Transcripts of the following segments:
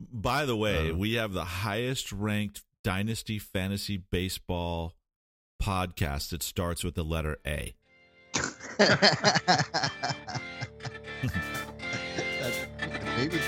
By the way, Uh. we have the highest ranked Dynasty Fantasy Baseball podcast that starts with the letter A. That's- Maybe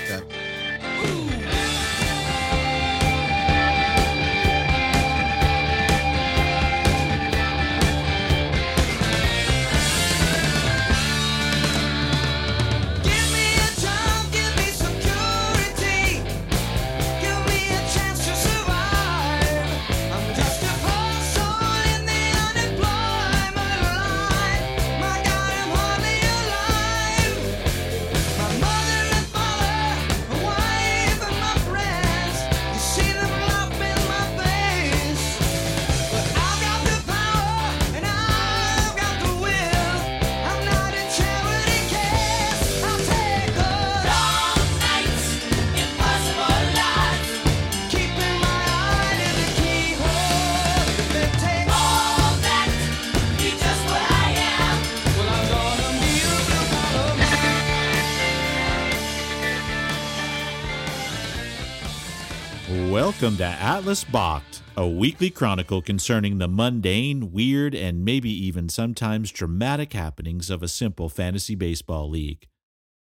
Welcome to Atlas Balked, a weekly chronicle concerning the mundane, weird, and maybe even sometimes dramatic happenings of a simple fantasy baseball league.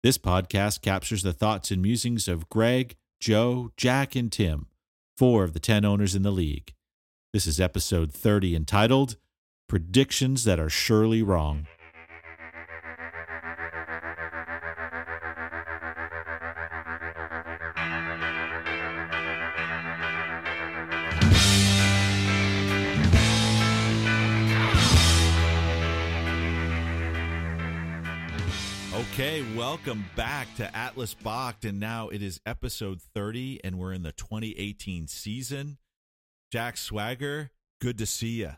This podcast captures the thoughts and musings of Greg, Joe, Jack, and Tim, four of the 10 owners in the league. This is episode 30 entitled Predictions That Are Surely Wrong. Okay, welcome back to Atlas Balked, and now it is episode 30, and we're in the 2018 season. Jack Swagger, good to see you.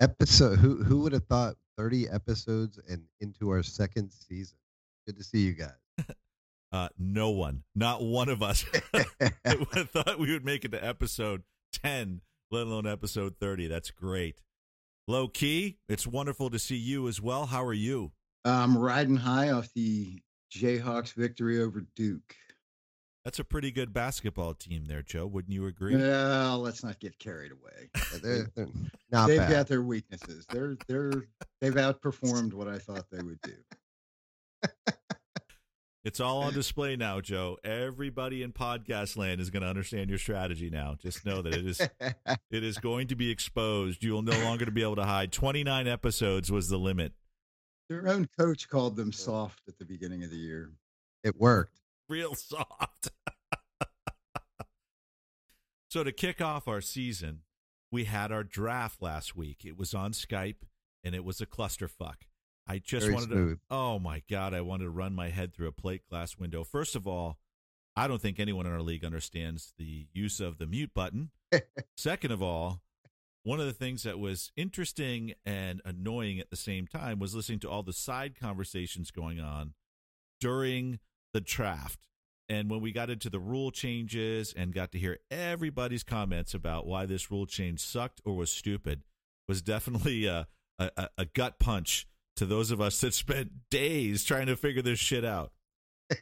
Episode. Who who would have thought thirty episodes and into our second season? Good to see you guys. Uh, no one, not one of us, thought we would make it to episode 10, let alone episode 30. That's great. Low key, it's wonderful to see you as well. How are you? I'm riding high off the Jayhawks victory over Duke. That's a pretty good basketball team there, Joe. Wouldn't you agree? Well, let's not get carried away. They're, they're not they've bad. got their weaknesses. They're they're they've outperformed what I thought they would do. It's all on display now, Joe. Everybody in podcast land is going to understand your strategy now. Just know that it is it is going to be exposed. You will no longer be able to hide. 29 episodes was the limit. Their own coach called them soft at the beginning of the year. it worked. Real soft. so to kick off our season, we had our draft last week. It was on Skype and it was a clusterfuck. I just Very wanted smooth. to Oh my god, I wanted to run my head through a plate glass window. First of all, I don't think anyone in our league understands the use of the mute button. Second of all, one of the things that was interesting and annoying at the same time was listening to all the side conversations going on during the draft. And when we got into the rule changes and got to hear everybody's comments about why this rule change sucked or was stupid, was definitely a, a, a- gut punch to those of us that spent days trying to figure this shit out.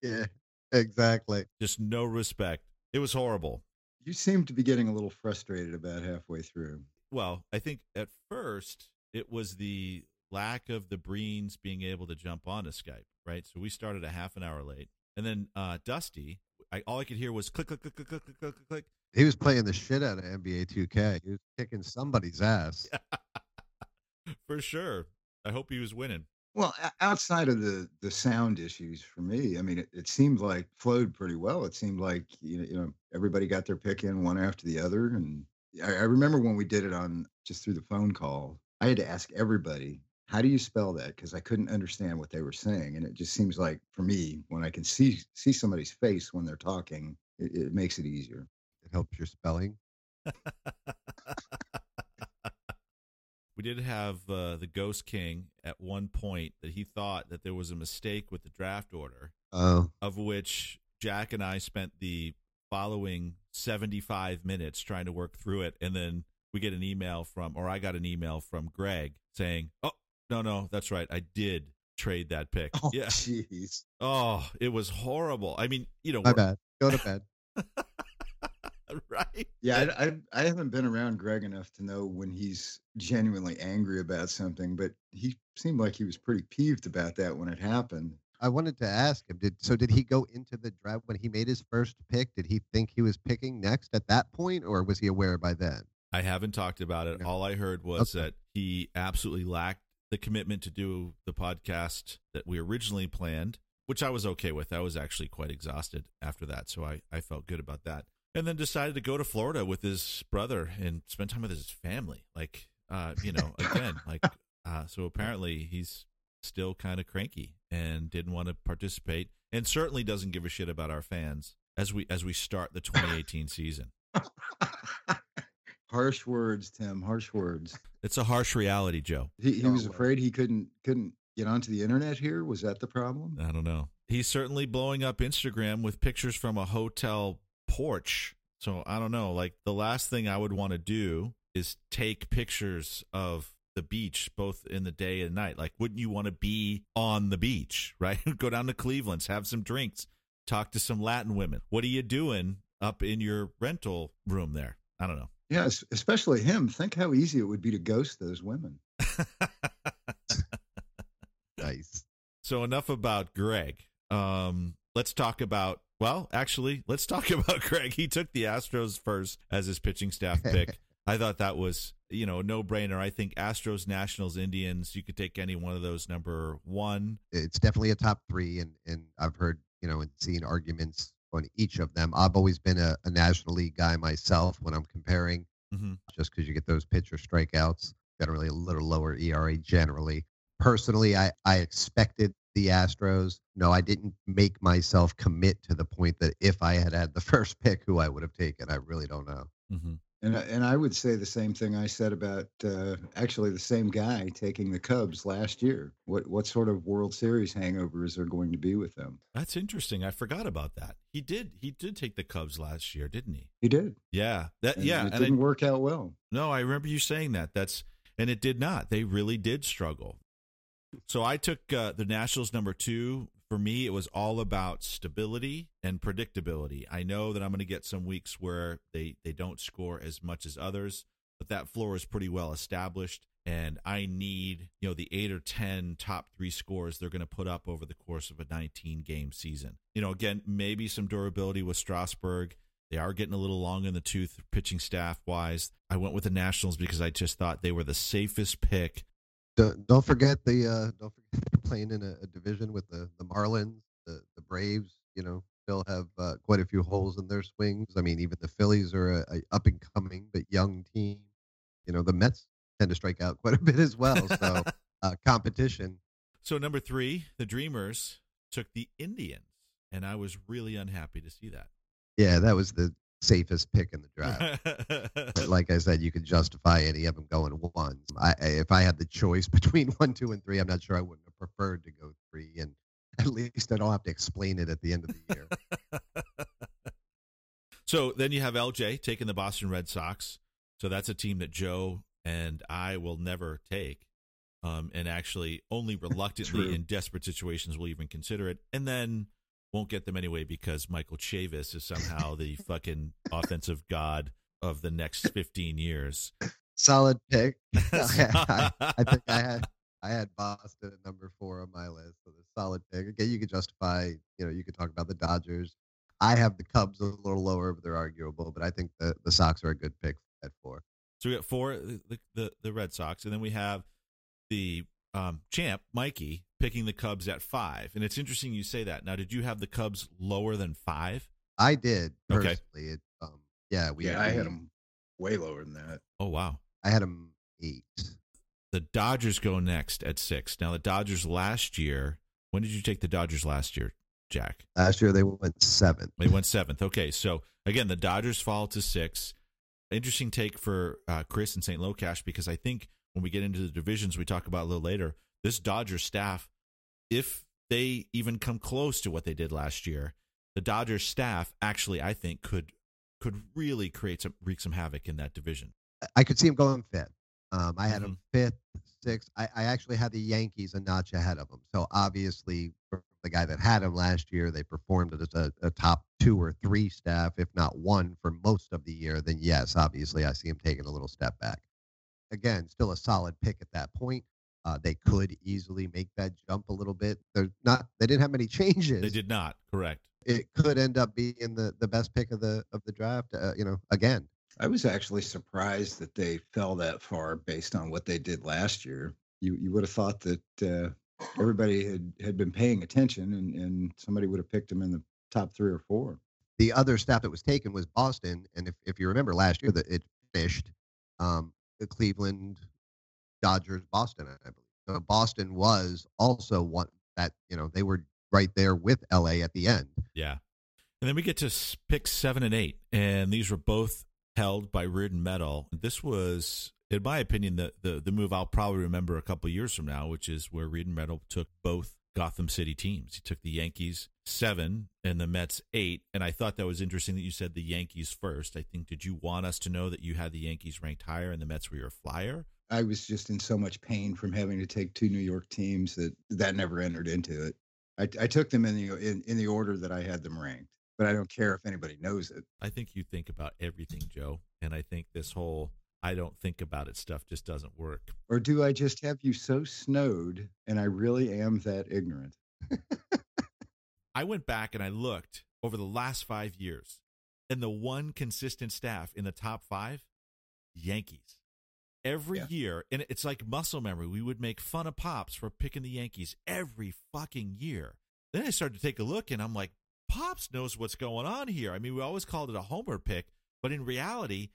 Yeah, exactly. Just no respect. It was horrible. You seem to be getting a little frustrated about halfway through. well, I think at first it was the lack of the Breens being able to jump onto Skype, right? So we started a half an hour late, and then uh, Dusty, I, all I could hear was click, click, click, click, click, click, click, click. He was playing the shit out of NBA 2K. He was kicking somebody's ass. For sure. I hope he was winning. Well, o- outside of the the sound issues for me, I mean, it, it seemed like flowed pretty well. It seemed like you know, you know everybody got their pick in one after the other, and I, I remember when we did it on just through the phone call. I had to ask everybody, "How do you spell that?" Because I couldn't understand what they were saying, and it just seems like for me, when I can see see somebody's face when they're talking, it, it makes it easier. It helps your spelling. we did have uh, the Ghost King at one point that he thought that there was a mistake with the draft order, Oh, of which Jack and I spent the following 75 minutes trying to work through it. And then we get an email from, or I got an email from Greg saying, Oh, no, no, that's right. I did trade that pick. Oh, yeah. jeez. Oh, it was horrible. I mean, you know, My bad. Go to bed. right? Yeah, I, I I haven't been around Greg enough to know when he's genuinely angry about something, but he seemed like he was pretty peeved about that when it happened. I wanted to ask him. Did so? Did he go into the draft when he made his first pick? Did he think he was picking next at that point, or was he aware by then? I haven't talked about it. No. All I heard was Okay. that he absolutely lacked the commitment to do the podcast that we originally planned, which I was okay with. I was actually quite exhausted after that, so I, I felt good about that. And then decided to go to Florida with his brother and spend time with his family. Like, uh, you know, again, like, uh, so apparently he's still kind of cranky and didn't want to participate, and certainly doesn't give a shit about our fans as we as we start the 2018 season. harsh words, Tim. Harsh words. It's a harsh reality, Joe. He, he Oh, was afraid he couldn't couldn't get onto the internet here. Was that the problem? I don't know. He's certainly blowing up Instagram with pictures from a hotel porch. So I don't know. Like the last thing I would want to do is take pictures of the beach both in the day and night. Like wouldn't you want to be on the beach, right? Go down to Cleveland's, have some drinks, talk to some Latin women. What are you doing up in your rental room there? I don't know. Yeah, especially him. Think how easy it would be to ghost those women. Nice. So enough about Greg. Um, let's talk about. Well, actually, let's talk about Greg. He took the Astros first as his pitching staff pick. I thought that was, you know, no brainer. I think Astros, Nationals, Indians. You could take any one of those number one. It's definitely a top three, and and I've heard you know and seen arguments on each of them. I've always been a, a National League guy myself when I'm comparing, hmm just because you get those pitcher strikeouts, generally a little lower ERA generally. Personally, I I expected the Astros. No, I didn't make myself commit to the point that if I had had the first pick, who I would have taken. I really don't know. hmm And I- and I would say the same thing I said about uh, actually the same guy taking the Cubs last year. What what sort of World Series hangover is there going to be with them? That's interesting. I forgot about that. He did. He did take the Cubs last year, didn't he? He did. Yeah. That. And yeah. it And I, didn't work out well. No, I remember you saying that. That's and it did not. They really did struggle. So I took uh, the Nationals number two. For me, it was all about stability and predictability. I know that I'm going to get some weeks where they they don't score as much as others, but that floor is pretty well established. And I need you know the eight or ten top three scores they're going to put up over the course of a 19 game season. You know, again, maybe some durability with Strasburg. They are getting a little long in the tooth pitching staff wise. I went with the Nationals because I just thought they were the safest pick. Don't, don't forget the uh, don't forget they're playing in a, a division with the the Marlins, the the Braves. You know, still have uh, quite a few holes in their swings. I mean, even the Phillies are a, a up and coming but young team. You know, the Mets tend to strike out quite a bit as well. So uh, competition. So number three, the Dreamers took the Indians, and I was really unhappy to see that. Yeah, that was the safest pick in the draft. But like I said, you could justify any of them going one. I, I- if I had the choice between one, two, and three, I'm not sure I wouldn't have preferred to go three. And at least I don't have to explain it at the end of the year. so then you have LJ taking the Boston Red Sox. So that's a team that Joe and I will never take. Um, and actually only reluctantly in desperate situations will even consider it. And then won't get them anyway because Michael Chavis is somehow the fucking offensive god of the next 15 years. Solid pick. I, I think I had I had Boston at number four on my list, so the solid pick. Again, you could justify. You know, you could talk about the Dodgers. I have the Cubs a little lower, but they're arguable. But I think the the Sox are a good pick at four. So we got four, the, the, the Red Sox, and then we have the um, champ, Mikey, picking the Cubs at five. And it's interesting you say that. Now, did you have the Cubs lower than five? I did Okay. personally. It, um, yeah, we. yeah, I had them way lower than that. Oh, wow. I had them eight. The Dodgers go next at six. Now, the Dodgers last year, when did you take the Dodgers last year, Jack? Last year they went seventh. They went seventh. Okay, so again, the Dodgers fall to six. Interesting take for uh, Chris and St. Locash because I think when we get into the divisions we talk about a little later, this Dodgers staff, if they even come close to what they did last year, the Dodgers staff actually I think could could really create some wreak some havoc in that division. I could see him going fifth. Um, I had them fifth, sixth. I, I actually had the Yankees a notch ahead of them. So obviously, for the guy that had him last year, they performed as a, a top two or three staff, if not one, for most of the year. Then yes, obviously, I see him taking a little step back. Again, still a solid pick at that point. Uh, they could easily make that jump a little bit. They're not. They didn't have many changes. They did not. Correct. It could end up being the the best pick of the of the draft. Uh, you know, again, I was actually surprised that they fell that far based on what they did last year. You you would have thought that uh, everybody had, had been paying attention and, and somebody would have picked them in the top three or four. the other staff that was taken was Boston, and if, if you remember last year, that it finished um, the Cleveland, Dodgers, Boston, I believe. So Boston was also one that you know they were right there with LA at the end. Yeah. And then we get to pick seven and eight, and these were both held by Reardon Metal. This was, in my opinion, the the, the move I'll probably remember a couple years from now, which is where Reardon Metal took both Gotham City teams. He took the Yankees seven and the Mets eight, and I thought that was interesting that you said the Yankees first. I think did you want us to know that you had the Yankees ranked higher and the Mets were your flyer? I was just in so much pain from having to take two New York teams that that never entered into it. I, I took them in the in, in the order that I had them ranked, but I don't care if anybody knows it. I think you think about everything, Joe, and I think this whole I don't think about it stuff just doesn't work. Or do I just have you so snowed and I really am that ignorant? I went back and I looked over the last five years, and the one consistent staff in the top five, Yankees. Every Yeah. year, and it's like muscle memory. We would make fun of Pops for picking the Yankees every fucking year. Then I started to take a look, and I'm like, Pops knows what's going on here. I mean, we always called it a homer pick, but in reality,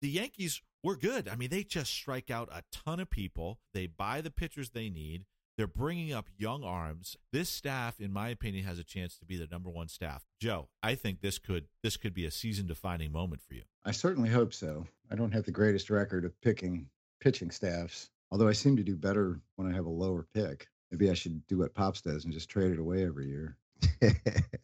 the Yankees were good. I mean, they just strike out a ton of people. They buy the pitchers they need. They're bringing up young arms. This staff, in my opinion, has a chance to be the number one staff. Joe, I think this could this could be a season defining moment for you. I certainly hope so. I don't have the greatest record of picking pitching staffs, although I seem to do better when I have a lower pick. Maybe I should do what Pops does and just trade it away every year.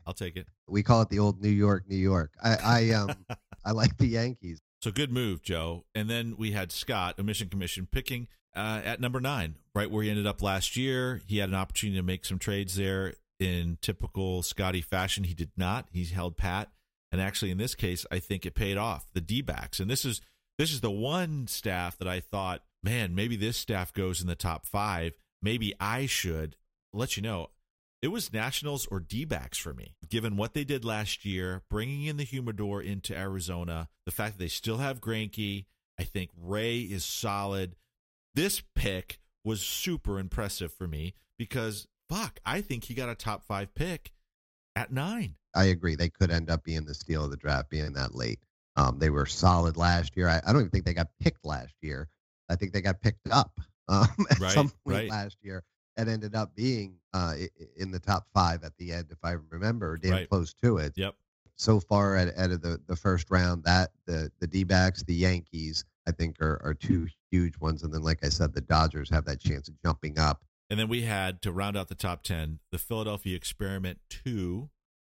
I'll take it. we call it the old New York, New York. I, I um I like the Yankees. So good move, Joe. And then we had Scott, Emission Commission, picking uh, at number nine, right where he ended up last year. He had an opportunity to make some trades there in typical Scotty fashion. He did not. He held pat. And actually, in this case, I think it paid off. The D backs. And this is this is the one staff that I thought, man, maybe this staff goes in the top five. Maybe I should. Let you know, it was Nationals or D backs for me, given what they did last year, bringing in the humidor into Arizona, the fact that they still have Greinke. I think Ray is solid. This pick was super impressive for me because, fuck, I think he got a top five pick at nine. I agree. They could end up being the steal of the draft, being that late. Um, they were solid last year. I, I don't even think they got picked last year. I think they got picked up um, at Right, some point right. last year and ended up being uh, in the top five at the end, if I remember, damn Right. close to it. Yep. So far, at, out of the, the first round, that the the D backs, the Yankees, I think are, are two huge ones, and then like I said, the Dodgers have that chance of jumping up. And then we had to round out the top 10, the Philadelphia Experiment 2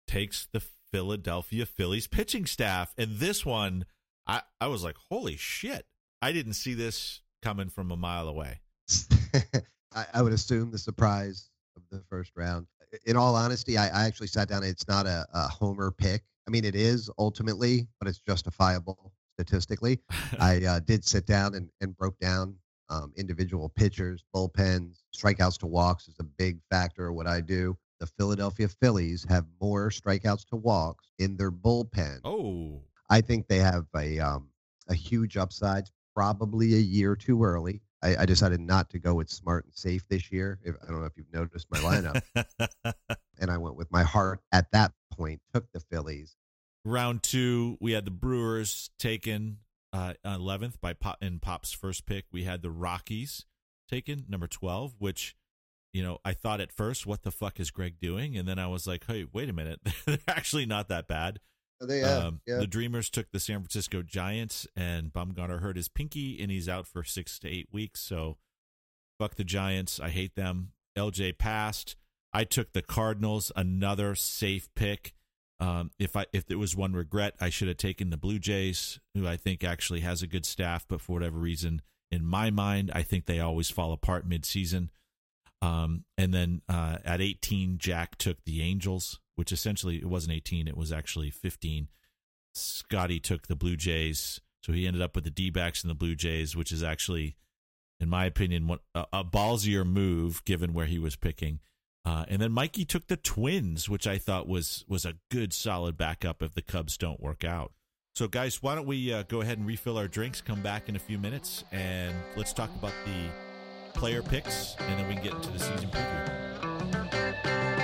takes the Philadelphia Phillies pitching staff. And this one, I, I was like, holy shit. I didn't see this coming from a mile away. I, I would assume the surprise of the first round. In all honesty, I, I actually sat down. It's not a, a homer pick. I mean, it is ultimately, but it's justifiable statistically. I uh, did sit down and, and broke down um, individual pitchers, bullpens, strikeouts to walks is a big factor of what I do. The Philadelphia Phillies have more strikeouts to walks in their bullpen. oh, I think they have a um, a huge upside. Probably a year too early. I, I decided not to go with smart and safe this year. If, I don't know if you've noticed my lineup, and I went with my heart at that point. Took the Phillies. Round two, we had the Brewers taken uh, 11th by Pop in Pop's first pick. We had the Rockies taken number 12, which, you know, I thought at first, what the fuck is Greg doing? And then I was like, hey, wait a minute. They're actually not that bad. They Um, The Dreamers took the San Francisco Giants, and Bumgarner hurt his pinky, and he's out for six to eight weeks. So, fuck the Giants. I hate them. LJ passed. I took the Cardinals, another safe pick. Um, if I if there was one regret, I should have taken the Blue Jays, who I think actually has a good staff, but for whatever reason, In my mind, I think they always fall apart midseason. Um, and then uh, at 18, Jack took the Angels, which essentially it wasn't 18, it was actually 15. Scotty took the Blue Jays, so he ended up with the D backs and the Blue Jays, which is actually, in my opinion, a, a ballsier move given where he was picking. Uh, and then Mikey took the Twins, which I thought was was a good solid backup if the Cubs don't work out. So, guys, why don't we uh, go ahead and refill our drinks? Come back in a few minutes, and let's talk about the player picks, and then we can get into the season preview.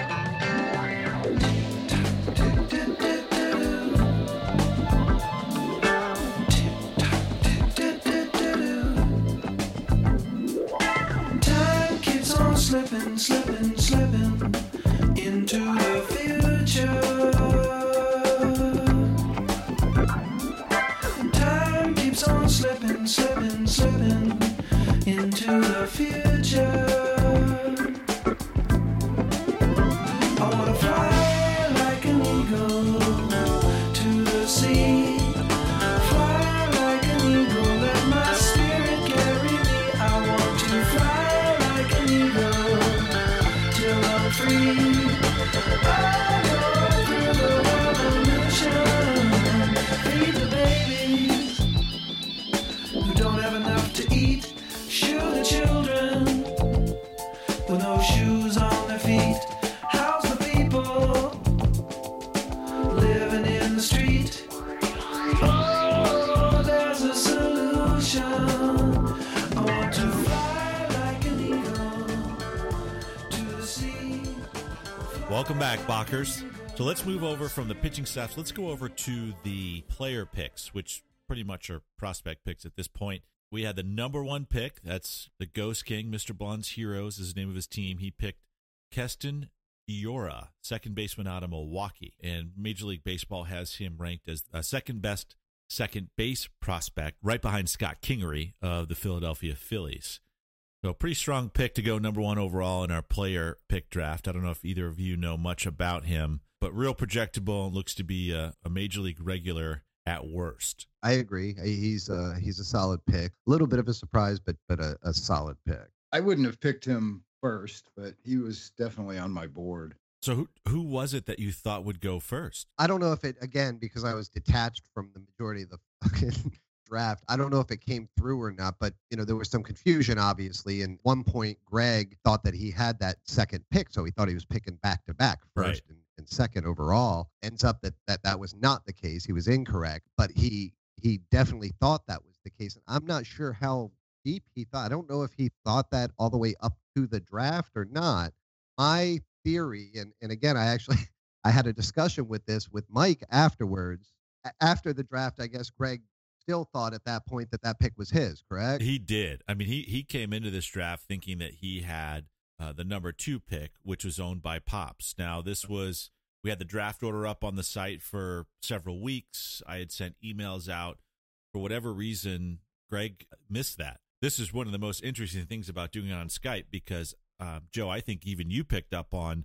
Welcome back, Bockers. So let's move over from the pitching staffs. Let's go over to the player picks, which pretty much are prospect picks at this point. We had the number one pick. That's the Ghost King, Mr. Blonde's Heroes is the name of his team. He picked Keston Hiura, second baseman out of Milwaukee. And Major League Baseball has him ranked as a second best second base prospect, right behind Scott Kingery of the Philadelphia Phillies. So, a pretty strong pick to go number one overall in our player pick draft. I don't know if either of you know much about him, but real projectable and looks to be a, a major league regular at worst. I agree. He's uh he's a solid pick. A little bit of a surprise, but but a, a solid pick. I wouldn't have picked him first, but he was definitely on my board. So, who who was it that you thought would go first? I don't know if it again because I was detached from the majority of the fucking draft. I don't know if it came through or not, but you know there was some confusion obviously. And one point, Greg thought that he had that second pick, so he thought he was picking back to back Right. first and, and second overall. Ends up that that that was not the case. He was incorrect, but he he definitely thought that was the case. And I'm not sure how deep he thought. I don't know if he thought that all the way up to the draft or not. My theory, and and again, I actually I had a discussion with this with Mike afterwards. After the draft, I guess Greg still thought at that point that that pick was his, correct? He did. I mean, he he came into this draft thinking that he had uh, the number two pick, which was owned by Pops. Now, this was we had the draft order up on the site for several weeks. I had sent emails out. For whatever reason, Greg missed that. This is one of the most interesting things about doing it on Skype because uh, Joe, I think even you picked up on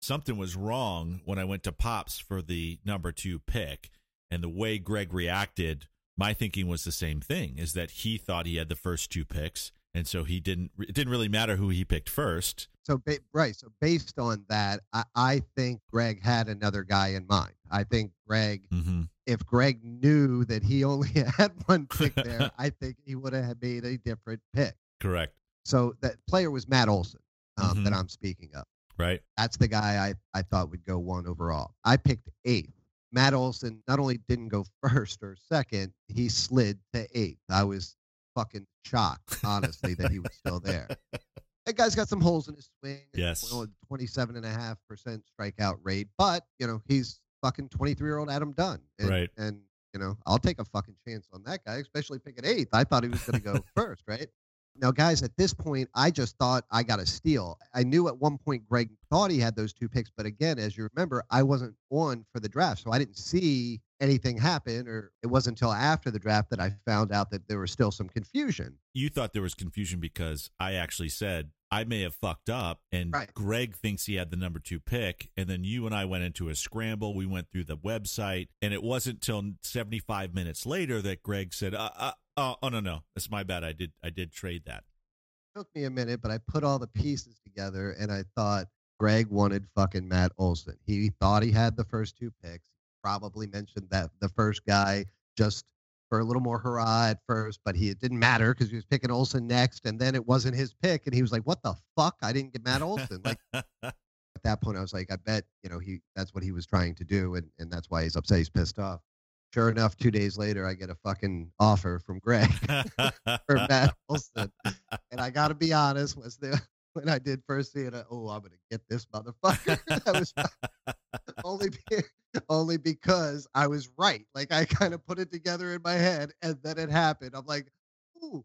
something was wrong when I went to Pops for the number two pick, and the way Greg reacted my thinking was the same thing is that he thought he had the first two picks and so he didn't it didn't really matter who he picked first So ba- right. So based on that, I, I think Greg had another guy in mind. I think Greg, mm-hmm. if Greg knew that he only had one pick there, I think he would have made a different pick. correct So that player was Matt Olson um, that Mhm. I'm speaking of. right That's the guy I, I thought would go one overall. I picked eighth. Matt Olson not only didn't go first or second, he slid to eighth. I was fucking shocked, honestly, that he was still there. That guy's got some holes in his swing. Yes. Well, 27.5% strikeout rate, but, you know, he's fucking 23 year old Adam Dunn. And, Right. And, you know, I'll take a fucking chance on that guy, especially picking eighth. I thought he was going to go first, right? Now, guys, at this point, I just thought I got a steal. I knew at one point Greg thought he had those two picks, but again, as you remember, I wasn't on for the draft, so I didn't see anything happen, or it wasn't until after the draft that I found out that there was still some confusion. You thought there was confusion because I actually said I may have fucked up, and Right. Greg thinks he had the number two pick, and then you and I went into a scramble. We went through the website, and it wasn't till 75 minutes later that Greg said, uh, uh, uh, "Oh no, no, that's my bad. I did, I did trade that." took me a minute, but I put all the pieces together and I thought Greg wanted fucking Matt Olson. He thought he had the first two picks. Probably mentioned that the first guy just for a little more hurrah at first, but he it didn't matter because he was picking Olson next, and then it wasn't his pick, and he was like, "What the fuck? I didn't get Matt Olson." Like at that point, I was like, "I bet you know he that's what he was trying to do, and and that's why he's upset. He's pissed off." Sure enough, two days later, I get a fucking offer from Greg for Matt Olson. And I got to be honest, was the when I did first see it, I, oh, I'm gonna get this motherfucker. that was only be, only because I was right. Like I kind of put it together in my head, and then it happened. I'm like, ooh.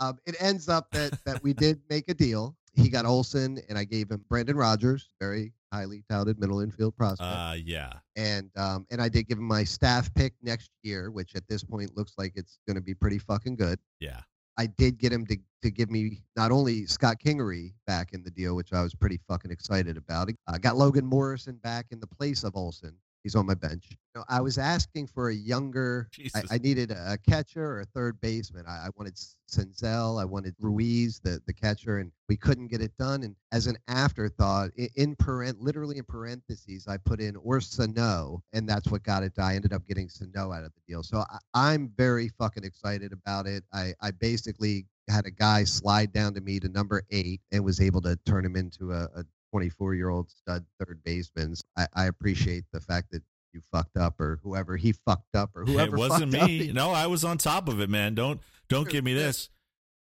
Um, it ends up that that we did make a deal. He got Olson, and I gave him Brendan Rodgers, very highly touted middle infield prospect uh, yeah, and um, and I did give him my staff pick next year, which at this point looks like it's going to be pretty fucking good. yeah. I did get him to, to give me not only Scott Kingery back in the deal, which I was pretty fucking excited about. I got Logan Morrison back in the place of Olson. He's on my bench. You know, I was asking for a younger. I, I needed a, catcher or a third baseman. I, I wanted Senzel. I wanted Ruiz, the the catcher, and we couldn't get it done. And as an afterthought, in, in parent, literally in parentheses, I put in or Sano, and that's what got it. done. I ended up getting Sano out of the deal. So I, I'm very fucking excited about it. I I basically had a guy slide down to me to number eight and was able to turn him into a, a 24 year old stud third baseman. So I, I appreciate the fact that you fucked up or whoever he fucked up or whoever it wasn't fucked up. me. No, I was on top of it, man. Don't don't give me this.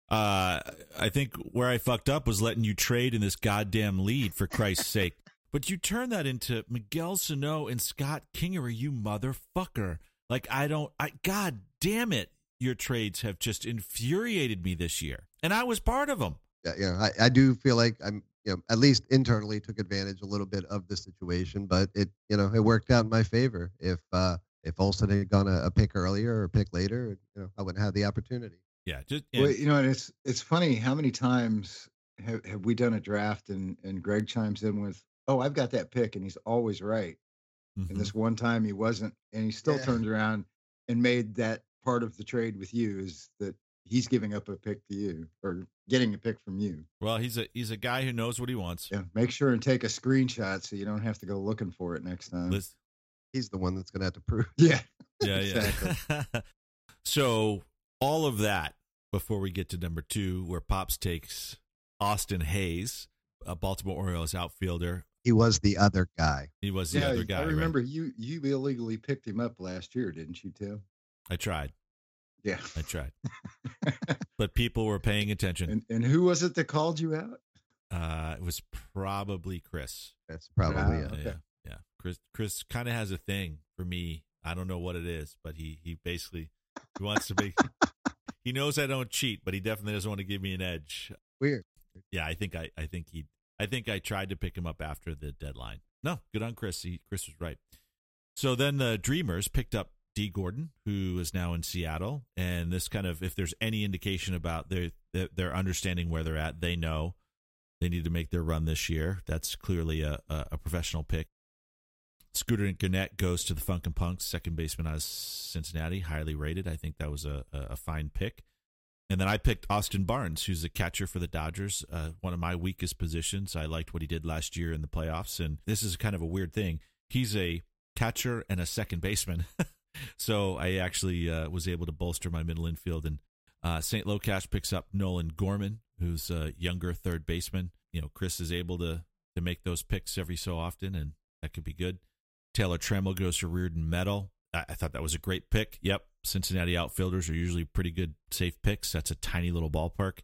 Uh, I think where I fucked up was letting you trade in this goddamn lead for Christ's sake. But you turn that into Miguel Sano and Scott Kingery, you motherfucker. Like I don't I god damn it. Your trades have just infuriated me this year. And I was part of them. yeah, you know, I, I do feel like I'm, you know, at least internally took advantage a little bit of the situation, but it, you know, it worked out in my favor. If, uh, if Olson had gone a, a pick earlier or a pick later, you know, I wouldn't have the opportunity. Yeah, just Well, you know, and it's it's funny how many times have, have we done a draft and and Greg chimes in with, "Oh, I've got that pick," and he's always right. Mhm. And this one time he wasn't, and he still Yeah. turned around and made that part of the trade with you is that he's giving up a pick to you or getting a pick from you. well, he's a he's a guy who knows what he wants. Yeah, make sure and take a screenshot so you don't have to go looking for it next time. Lis- He's the one that's going to have to prove. yeah, yeah, Exactly. yeah. so all of that before we get to number two, where Pops takes Austin Hays, a Baltimore Orioles outfielder. He was the other guy. He was the yeah. other guy. I right? remember you you illegally picked him up last year, didn't you, Tim? I tried. Yeah. I tried. but people were paying attention. and and who was it that called you out? Uh, it was probably Chris. That's probably Ah, it. Yeah, Okay. yeah, yeah. Chris Chris kind of has a thing for me. I don't know what it is, but he he basically he wants to be. he knows I don't cheat, but he definitely doesn't want to give me an edge. Weird. Yeah, I think I I think he I think I tried to pick him up after the deadline. No, good on Chris. He, Chris was right. So then the Dreamers picked up Dee Gordon, who is now in Seattle, and this kind of if there's any indication about their their, understanding where they're at, they know they need to make their run this year. That's clearly a a, professional pick. Scooter Gennett goes to the Funk and Punks, second baseman out of Cincinnati, highly rated. I think that was a, a, a fine pick. And then I picked Austin Barnes, who's a catcher for the Dodgers, uh, one of my weakest positions. I liked what he did last year in the playoffs. And this is kind of a weird thing. He's a catcher and a second baseman. so I actually uh, was able to bolster my middle infield. And uh, St. Locash picks up Nolan Gorman, who's a younger third baseman. You know, Chris is able to, to make those picks every so often, and that could be good. Taylor Trammell goes to Reardon Metal. I, I thought that was a great pick. Yep. Cincinnati outfielders are usually pretty good, safe picks. That's a tiny little ballpark,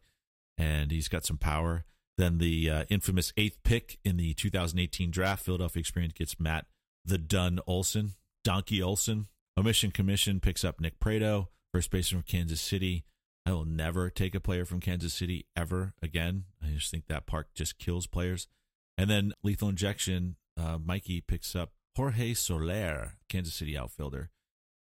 and he's got some power. Then the uh, infamous eighth pick in the 2018 draft, Philadelphia Experience gets Matt the Dunn Olson, Donkey Olson. Omission Commission picks up Nick Pratto, first baseman from Kansas City. I will never take a player from Kansas City ever again. I just think that park just kills players. And then Lethal Injection, uh, Mikey picks up Jorge Soler, Kansas City outfielder.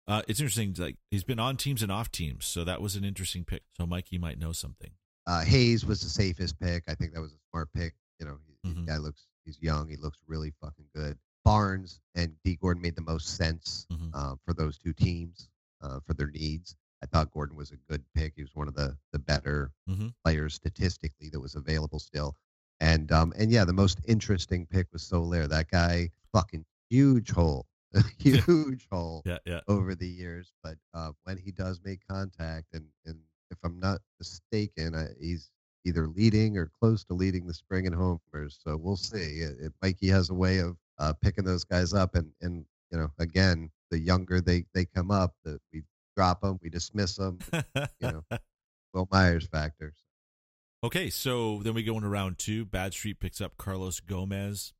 Uh, it's interesting. Like he's been on teams and off teams, so that was an interesting pick. So Mikey might know something. Uh, Hays was the safest pick. I think that was a smart pick. You know, he, Mhm. the guy looks he's young. He looks really fucking good. Barnes and Dee Gordon made the most sense Mhm. uh, for those two teams uh, for their needs. I thought Gordon was a good pick. He was one of the the better Mhm. players statistically that was available still. And um and yeah, the most interesting pick was Soler. That guy, fucking huge hole, huge hole Yeah, yeah. over the years. But uh, when he does make contact, and, and if I'm not mistaken, uh, he's either leading or close to leading the spring and homers. So we'll see. It, it, Mikey has a way of uh, picking those guys up, and and you know, again, the younger they they come up, that we drop them, we dismiss them. You know, Wil Myers factors. okay, so then we go into round two. Bad Street picks up Carlos Gomez.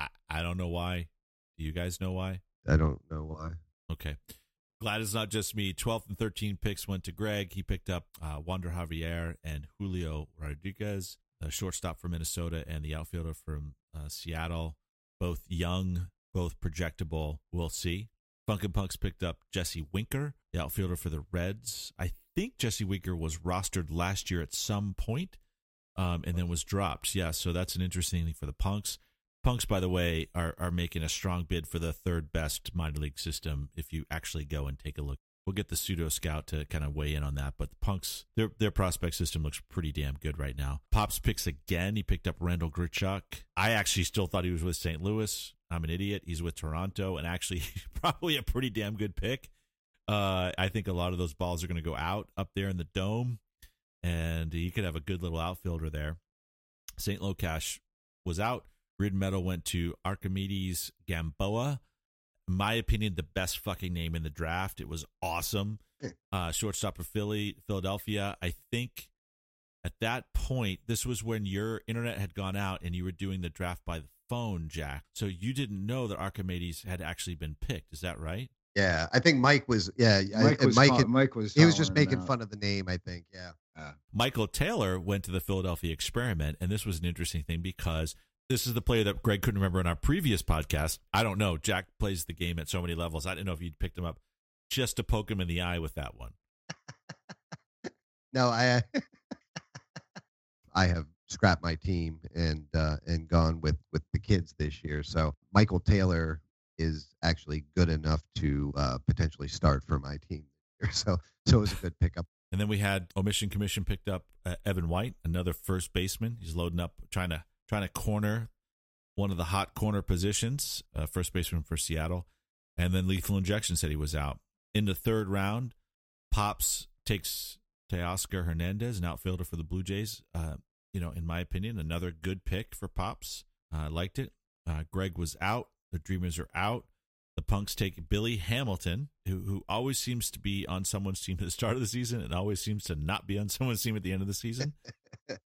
I, I don't know why. Do you guys know why? I don't know why. Okay. Glad it's not just me. 12th and 13 picks went to Greg. He picked up uh, Wander Javier and Julio Rodriguez, a shortstop from Minnesota and the outfielder from uh, Seattle. Both young, both projectable. We'll see. Funkin' Punks picked up Jesse Winker, the outfielder for the Reds. I think Jesse Winker was rostered last year at some point, um, and then was dropped. Yeah, so that's an interesting thing for the Punks. Punks, by the way, are are making a strong bid for the third best minor league system. If you actually go and take a look, we'll get the pseudo scout to kind of weigh in on that. But the Punks, their their prospect system looks pretty damn good right now. Pops picks again. He picked up Randall Grichuk. I actually still thought he was with St. Louis. I'm an idiot. He's with Toronto, and actually probably a pretty damn good pick. Uh, I think a lot of those balls are going to go out up there in the dome, and you could have a good little outfielder there. St. Locash was out. Rid Meadow went to Archimedes Gamboa. In my opinion, the best fucking name in the draft. It was awesome. Uh, shortstop for Philly, Philadelphia. I think at that point, this was when your internet had gone out and you were doing the draft by the phone, Jack. So you didn't know that Archimedes had actually been picked. Is that right? Yeah, I think Mike was. Yeah, Mike and was Mike. call- had- Mike was he was just making fun of the name. I think. Yeah. Uh, Michael Taylor went to the Philadelphia experiment, and this was an interesting thing because this is the player that Greg couldn't remember in our previous podcast. I don't know. Jack plays the game at so many levels. I didn't know if you'd picked him up just to poke him in the eye with that one. No, I I have scrapped my team and uh, and gone with with the kids this year. So Michael Taylor is actually good enough to uh, potentially start for my team. this. So so it was a good pickup. And then we had Omission Commission picked up uh, Evan White, another first baseman. He's loading up, trying to trying to corner one of the hot corner positions, uh, first baseman for Seattle. And then Lethal Injection said he was out. In the third round, Pops takes Teoscar Hernandez, an outfielder for the Blue Jays. Uh, you know, in my opinion, another good pick for Pops. I liked it. Uh, Greg was out. The Dreamers are out. The Punks take Billy Hamilton, who who always seems to be on someone's team at the start of the season and always seems to not be on someone's team at the end of the season.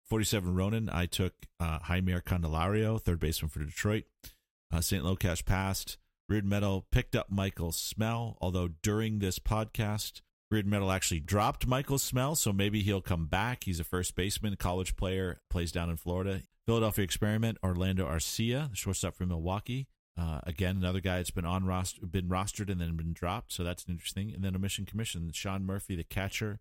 47 Ronin, I took uh, Jeimer Candelario, third baseman for Detroit. Uh, St. Locash passed. Reard Metal picked up Michael Smell, although during this podcast, Reard Metal actually dropped Michael Smell, so maybe he'll come back. He's a first baseman, college player, plays down in Florida. Philadelphia experiment, Orlando Arcia, shortstop from Milwaukee. Uh, again, another guy that's been on roster, been rostered and then been dropped, so that's interesting. And then a mission commission, Sean Murphy, the catcher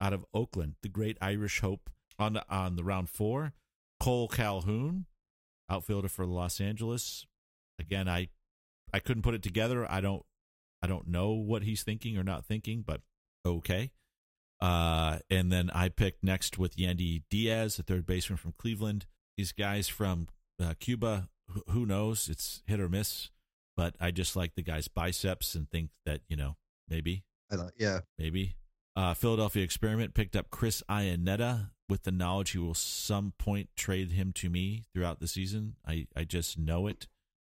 out of Oakland, the great Irish hope on the, on the round four. Cole Calhoun, outfielder for Los Angeles. Again, I I couldn't put it together. I don't I don't know what he's thinking or not thinking, but okay. Uh, and then I picked next with Yandy Diaz, the third baseman from Cleveland. These guys from uh, Cuba, who, who knows? It's hit or miss, but I just like the guy's biceps and think that you know maybe I thought, yeah, maybe. Uh, Philadelphia experiment picked up Chris Iannetta with the knowledge he will some point trade him to me throughout the season. I, I just know it,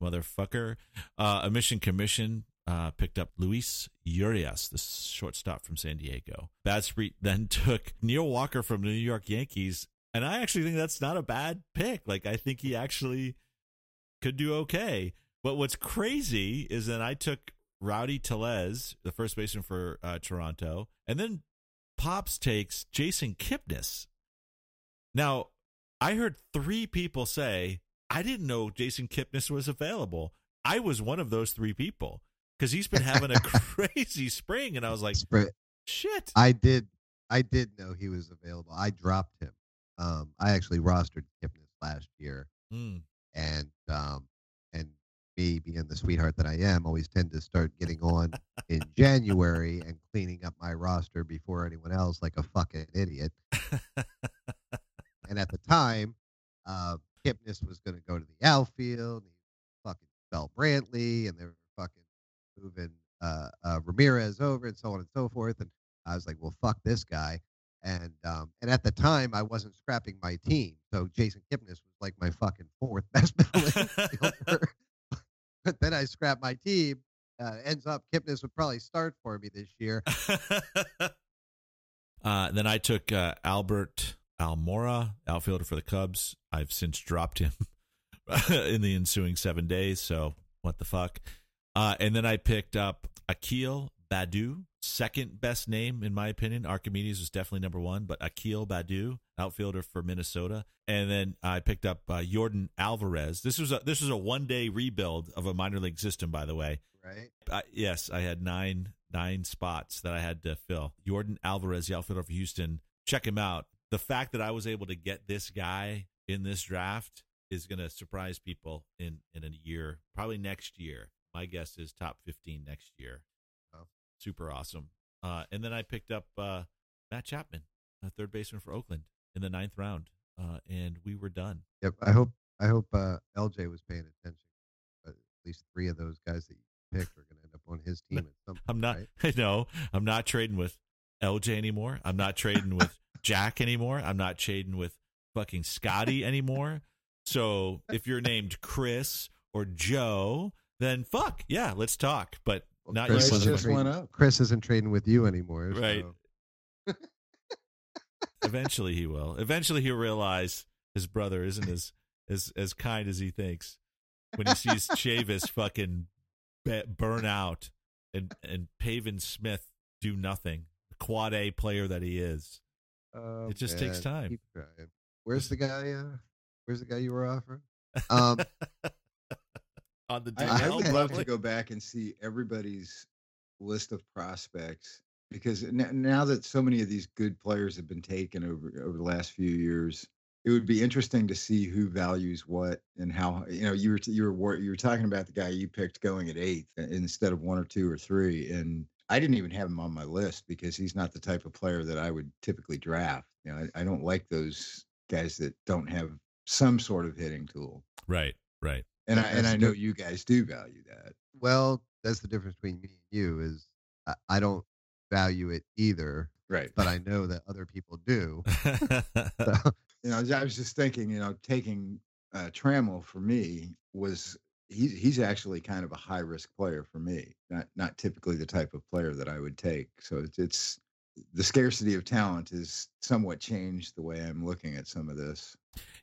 motherfucker. Uh, a mission commission uh, picked up Luis Urias, the shortstop from San Diego. Bad Street then took Neil Walker from the New York Yankees, and I actually think that's not a bad pick. Like I think he actually could do okay. But what's crazy is that I took Rowdy Tellez, the first baseman for uh, Toronto, and then Pops takes Jason Kipnis. Now, I heard three people say, I didn't know Jason Kipnis was available. I was one of those three people. because he's been having a crazy spring, and I was like, shit. I did I did know he was available. I dropped him. Um, I actually rostered Kipnis last year, Mm. and um, and me being the sweetheart that I am, always tend to start getting on in January and cleaning up my roster before anyone else, like a fucking idiot. And at the time, uh, Kipnis was going to go to the outfield. He fucking fell Brantley, and they were fucking moving uh, uh, Ramirez over, and so on and so forth. And I was like, well, fuck this guy. And um, and at the time, I wasn't scrapping my team, so Jason Kipnis was like my fucking fourth best. But then I scrapped my team. Uh, ends up Kipnis would probably start for me this year. uh, then I took uh, Albert Almora, outfielder for the Cubs. I've since dropped him in the ensuing seven days. So what the fuck? Uh, and then I picked up Akil Baddoo, second best name in my opinion. Archimedes was definitely number one, but Akil Baddoo, outfielder for Minnesota. And then I picked up uh, Yordan Alvarez. This was a this was a one day rebuild of a minor league system, by the way. Right? I, yes, I had nine nine spots that I had to fill. Yordan Alvarez, the outfielder for Houston. Check him out. The fact that I was able to get this guy in this draft is going to surprise people in in a year, probably next year. My guess is top fifteen next year. Super awesome. Uh, and then I picked up uh, Matt Chapman, a third baseman for Oakland, in the ninth round, uh, and we were done. Yep. I hope I hope uh, LJ was paying attention. But at least three of those guys that you picked are going to end up on his team at some point. I'm not. right? No, I'm not trading with LJ anymore. I'm not trading with Jack anymore. I'm not trading with fucking Scotty anymore. So if you're named Chris or Joe, then fuck yeah, let's talk. But Well, not Chris you. Isn't just trading- went up. Chris isn't trading with you anymore. Right. so- Eventually he will. Eventually he'll realize his brother isn't as as as kind as he thinks when he sees Chavis fucking be- burn out and and Pavin Smith do nothing. The quad A player that he is. Oh, It just takes time. keep. Where's the guy? Uh, where's the guy you were offering? Um, On the DL, I would love to go back and see everybody's list of prospects because now that so many of these good players have been taken over over the last few years, it would be interesting to see who values what and how. You know, you were you were you were talking about the guy you picked going at eighth instead of one or two or three, and I didn't even have him on my list because he's not the type of player that I would typically draft. You know, I, I don't like those guys that don't have some sort of hitting tool, Right, right. And I and I know you guys do value that. well, that's the difference between me and you is I, I don't value it either, Right. but I know that other people do. So, you know, I was just thinking, you know, taking uh, Trammell for me was he's he's actually kind of a high risk player for me. Not not typically the type of player that I would take. So it's, it's the scarcity of talent has somewhat changed the way I'm looking at some of this.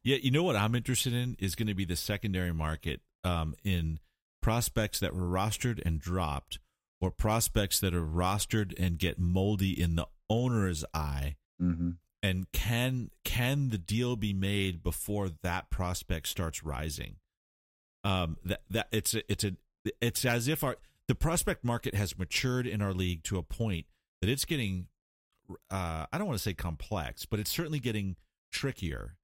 yeah, you know what I'm interested in is going to be the secondary market um, in prospects that were rostered and dropped, or prospects that are rostered and get moldy in the owner's eye. hmm And can can the deal be made before that prospect starts rising? Um, that that it's a, it's a it's as if our the prospect market has matured in our league to a point that it's getting uh, I don't want to say complex, but it's certainly getting trickier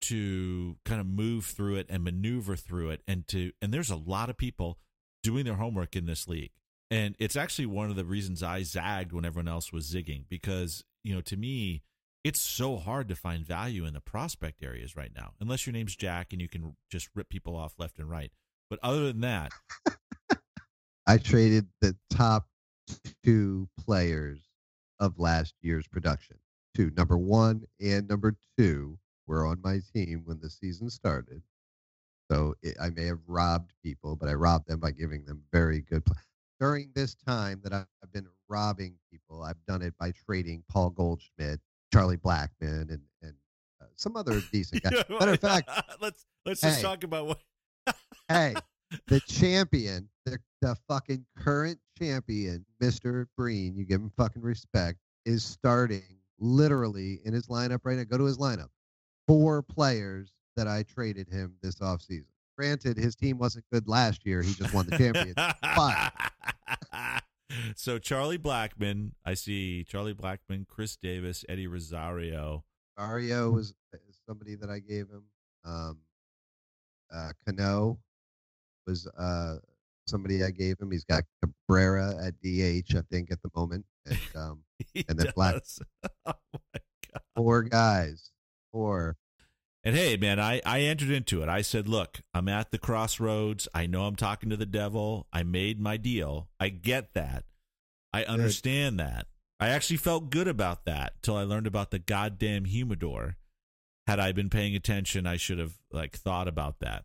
to kind of move through it and maneuver through it and to and there's a lot of people doing their homework in this league. And it's actually one of the reasons I zagged when everyone else was zigging because, you know, to me, it's so hard to find value in the prospect areas right now, unless your name's Jack and you can just rip people off left and right. But other than that, I traded the top two players of last year's production. Two, number one and number two were on my team when the season started. So it, I may have robbed people, but I robbed them by giving them very good. Pl- During this time that I've been robbing people, I've done it by trading Paul Goldschmidt, Charlie Blackmon, and and uh, some other decent guys. Matter of fact, let's let's just Hey. talk about what hey, the champion, the, the fucking current champion, Mr. Breen, you give him fucking respect, is starting literally in his lineup right now. Go to his lineup. Four players that I traded him this offseason. Granted, his team wasn't good last year. He just won the championship. so Charlie Blackmon, I see Charlie Blackmon, Chris Davis, Eddie Rosario. Mario was is somebody that I gave him. Um, uh, Cano was uh, somebody I gave him. He's got Cabrera at DH, I think, at the moment. And um, And then Black- Oh my god. four guys, four. And hey, man, I, I entered into it. I said, look, I'm at the crossroads. I know I'm talking to the devil. I made my deal. I get that. I understand that. I actually felt good about that till I learned about the goddamn humidor. Had I been paying attention, I should have like thought about that.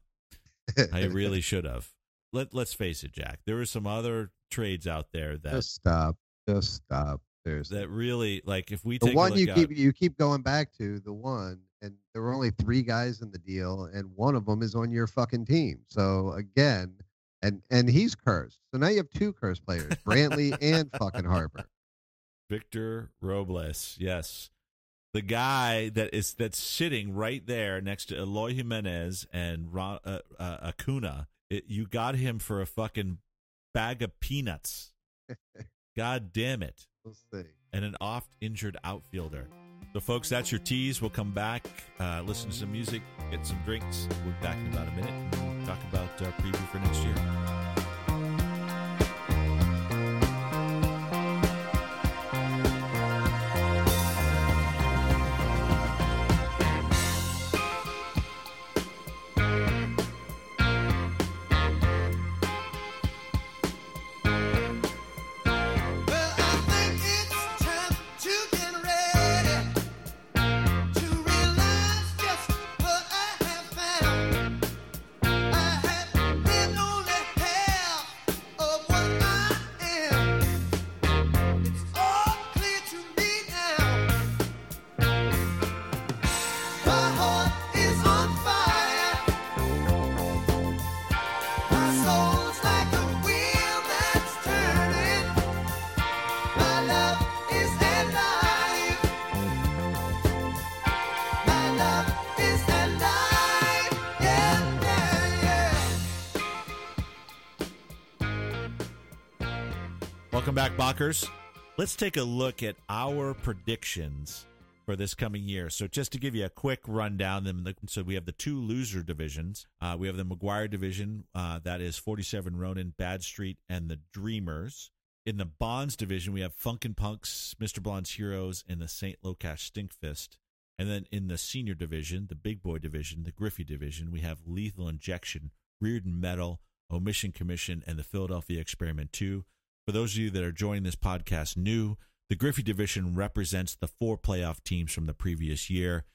I really should have. Let let's face it, Jack. There were some other trades out there that just stop. Just stop. There's that really like if we the one a look you at, keep you keep going back to the one, and there were only three guys in the deal, and one of them is on your fucking team. So again, and and he's cursed. So now you have two cursed players, Brantley and fucking Harper. Victor Robles, yes, the guy that is that's sitting right there next to Eloy Jimenez and Ron, uh, uh, Acuna. It, you got him for a fucking bag of peanuts. God damn it! We'll see. And an oft injured outfielder. So, folks, that's your tease. We'll come back, uh, listen to some music, get some drinks. We'll be back in about a minute and talk about our preview for next year. Let's take a look at our predictions for this coming year. So, just to give you a quick rundown, then so we have the two loser divisions. Uh, we have the McGuire division, uh, that is 47 Ronin, Bad Street, and the Dreamers. In the Bonds division, we have Funkin' Punks, Mr. Blonde's Heroes, and the St. Locash Stinkfist. And then in the senior division, the big boy division, the Griffey division, we have Lethal Injection, Reardon Metal, Omission Commission, and the Philadelphia Experiment 2. For those of you that are joining this podcast new, the Griffey division represents the four playoff teams from the previous year.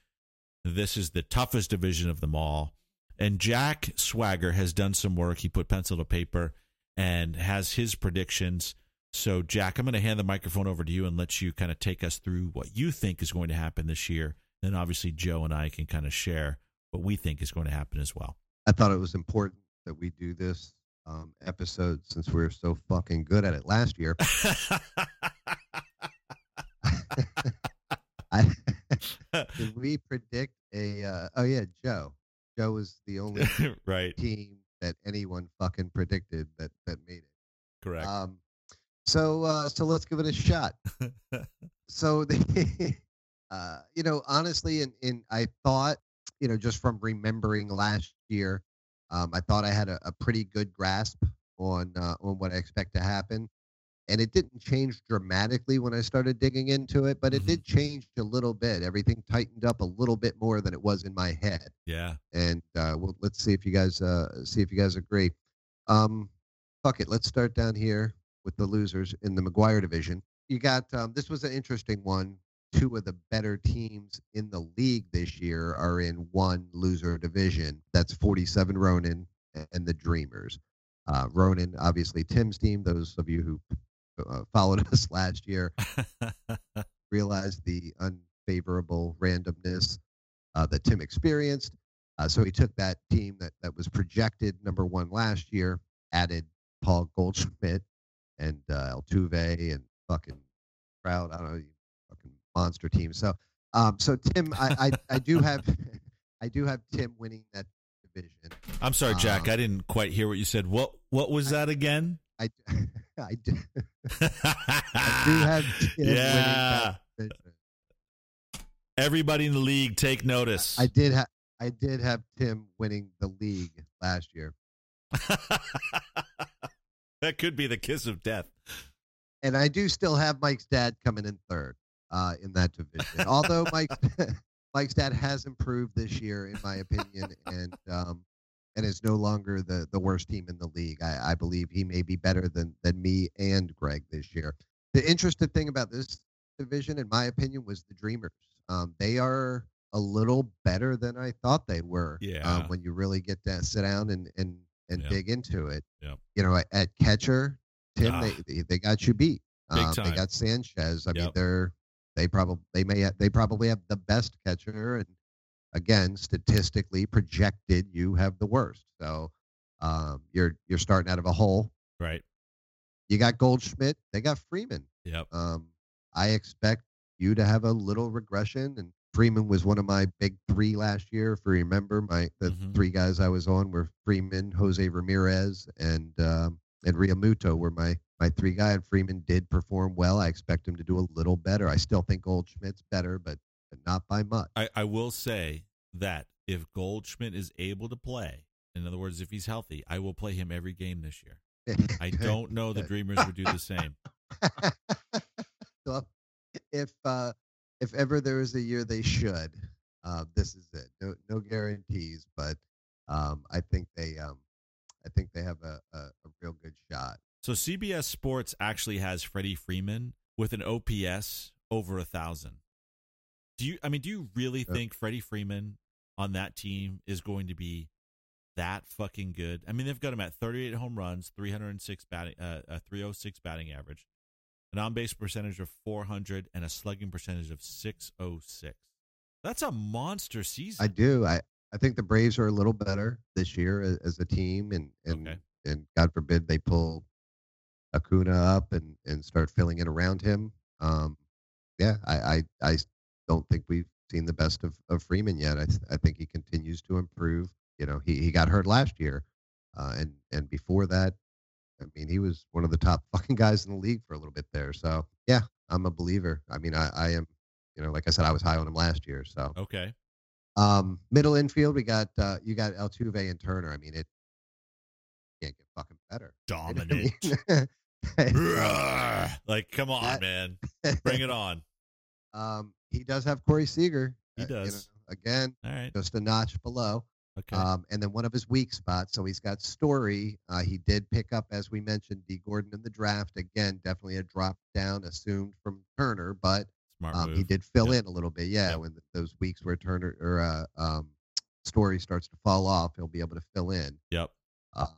This is the toughest division of them all. And Jack Swagger has done some work. He put pencil to paper and has his predictions. So, Jack, I'm going to hand the microphone over to you and let you kind of take us through what you think is going to happen this year. Then, obviously, Joe and I can kind of share what we think is going to happen as well. I thought it was important that we do this um, episode since we were so fucking good at it last year. I, did we predict a? Uh, oh yeah, Joe. Joe was the only right. team that anyone fucking predicted that that made it. Correct. Um, so uh, so let's give it a shot. so the, uh, you know, honestly, and and I thought, you know, just from remembering last year, um, I thought I had a, a pretty good grasp on uh, on what I expect to happen, and it didn't change dramatically when I started digging into it, but it Mhm. did change a little bit. Everything tightened up a little bit more than it was in my head yeah. and uh, well, let's see if you guys uh, see if you guys agree. Um, fuck it, let's start down here with the losers in the McGuire division. You got um, this was an interesting one. Two of the better teams in the league this year are in one loser division. That's 47 Ronin and the Dreamers. Uh, Ronin, obviously Tim's team. Those of you who uh, followed us last year realized the unfavorable randomness uh, that Tim experienced. Uh, so he took that team that, that was projected number one last year, added Paul Goldschmidt and uh, Altuve and fucking crowd. I don't know, monster team. So, um, so Tim, I, I, I do have, I do have Tim winning that division. I'm sorry, Jack. Um, I didn't quite hear what you said. What What was that again? I, I do, I do have Tim winning yeah. that division. Everybody in the league take notice. I did have I did have Tim winning the league last year, that could be the kiss of death. and I do still have Mike's dad coming in third uh, in that division. Although Mike Mike's dad has improved this year, in my opinion, and um, and is no longer the the worst team in the league. I, I believe he may be better than than me and Greg this year. The interesting thing about this division, in my opinion, was the Dreamers. Um, they are a little better than I thought they were. Yeah. Um, when you really get to sit down and and and Yep. dig into it. Yep. You know, at, at catcher, Tim, Ah. they, they got you beat. Um, they got Sanchez. I mean, they're they probably they may ha- they probably have the best catcher, and again, statistically projected, you have the worst. So um, you're you're starting out of a hole. Right. You got Goldschmidt. They got Freeman. Yep. Um, I expect you to have a little regression. And Freeman was one of my big three last year. If you remember, my the Mhm. three guys I was on were Freeman, Jose Ramirez, and um, and Realmuto were my my three guy. And Freeman did perform well. I expect him to do a little better. I still think Goldschmidt's better, but, but not by much. I, I will say that if Goldschmidt is able to play, in other words, if he's healthy, I will play him every game this year. I don't know the Dreamers would do the same. so if uh, if ever there is a year they should, uh, this is it. No no guarantees, but um, I think they um, I think they have a, a, a real good shot. So CBS Sports actually has Freddie Freeman with an OPS over a thousand. Do you? I mean, do you really Yeah. think Freddie Freeman on that team is going to be that fucking good? I mean, they've got him at 38 home runs, 306 batting, uh, a 306 batting average, an on base percentage of 400, and a slugging percentage of 606. That's a monster season. I do. I I think the Braves are a little better this year as, as a team, and and Okay. and God forbid they pull Acuna up and and start filling in around him. Um, yeah, I I, I don't think we've seen the best of, of Freeman yet. I th- I think he continues to improve. You know, he he got hurt last year, uh, and and before that, I mean, he was one of the top fucking guys in the league for a little bit there. So yeah, I'm a believer. I mean, I I am. You know, like I said, I was high on him last year. So okay. um, middle infield, we got uh, you got Altuve and Turner. I mean, it can't get fucking better. right? I Dominant. mean, like, come on, That- man. Bring it on. um, he does have Corey Seager. He uh, you does. know, again, All right. just a notch below. Okay. Um, and then one of his weak spots. So he's got Story. Uh, he did pick up, as we mentioned, D. Gordon in the draft. Again, definitely a drop down assumed from Turner, but Smart um, he did fill Yep. in a little bit. Yeah, Yep. when th- those weeks where Turner or uh, um, Story starts to fall off, he'll be able to fill in. Yep.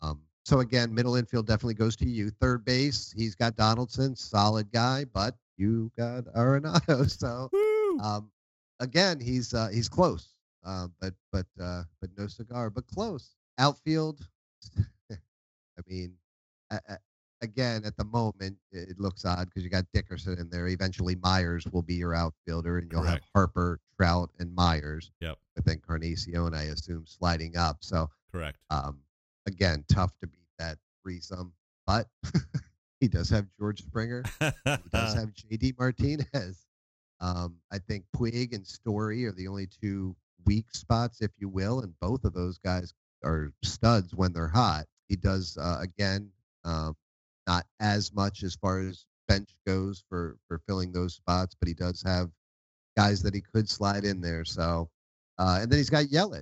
Um, so again, middle infield definitely goes to you. Third base, he's got Donaldson, solid guy, but you got Arenado. So um, again, he's uh, he's close, uh, but but uh, but no cigar, but close. Outfield, I mean, again at the moment it looks odd because you got Dickerson in there. Eventually, Myers will be your outfielder, and you'll Correct. have Harper, Trout, and Myers. Yep. With Encarnacion, I assume sliding up. So Correct. um, again, tough to beat that threesome, but he does have George Springer. He does have JD Martinez. Um, I think Puig and Story are the only two weak spots, if you will, and both of those guys are studs when they're hot. He does uh, again, um, not as much as far as bench goes for for filling those spots, but he does have guys that he could slide in there. So, uh, and then he's got Yelich.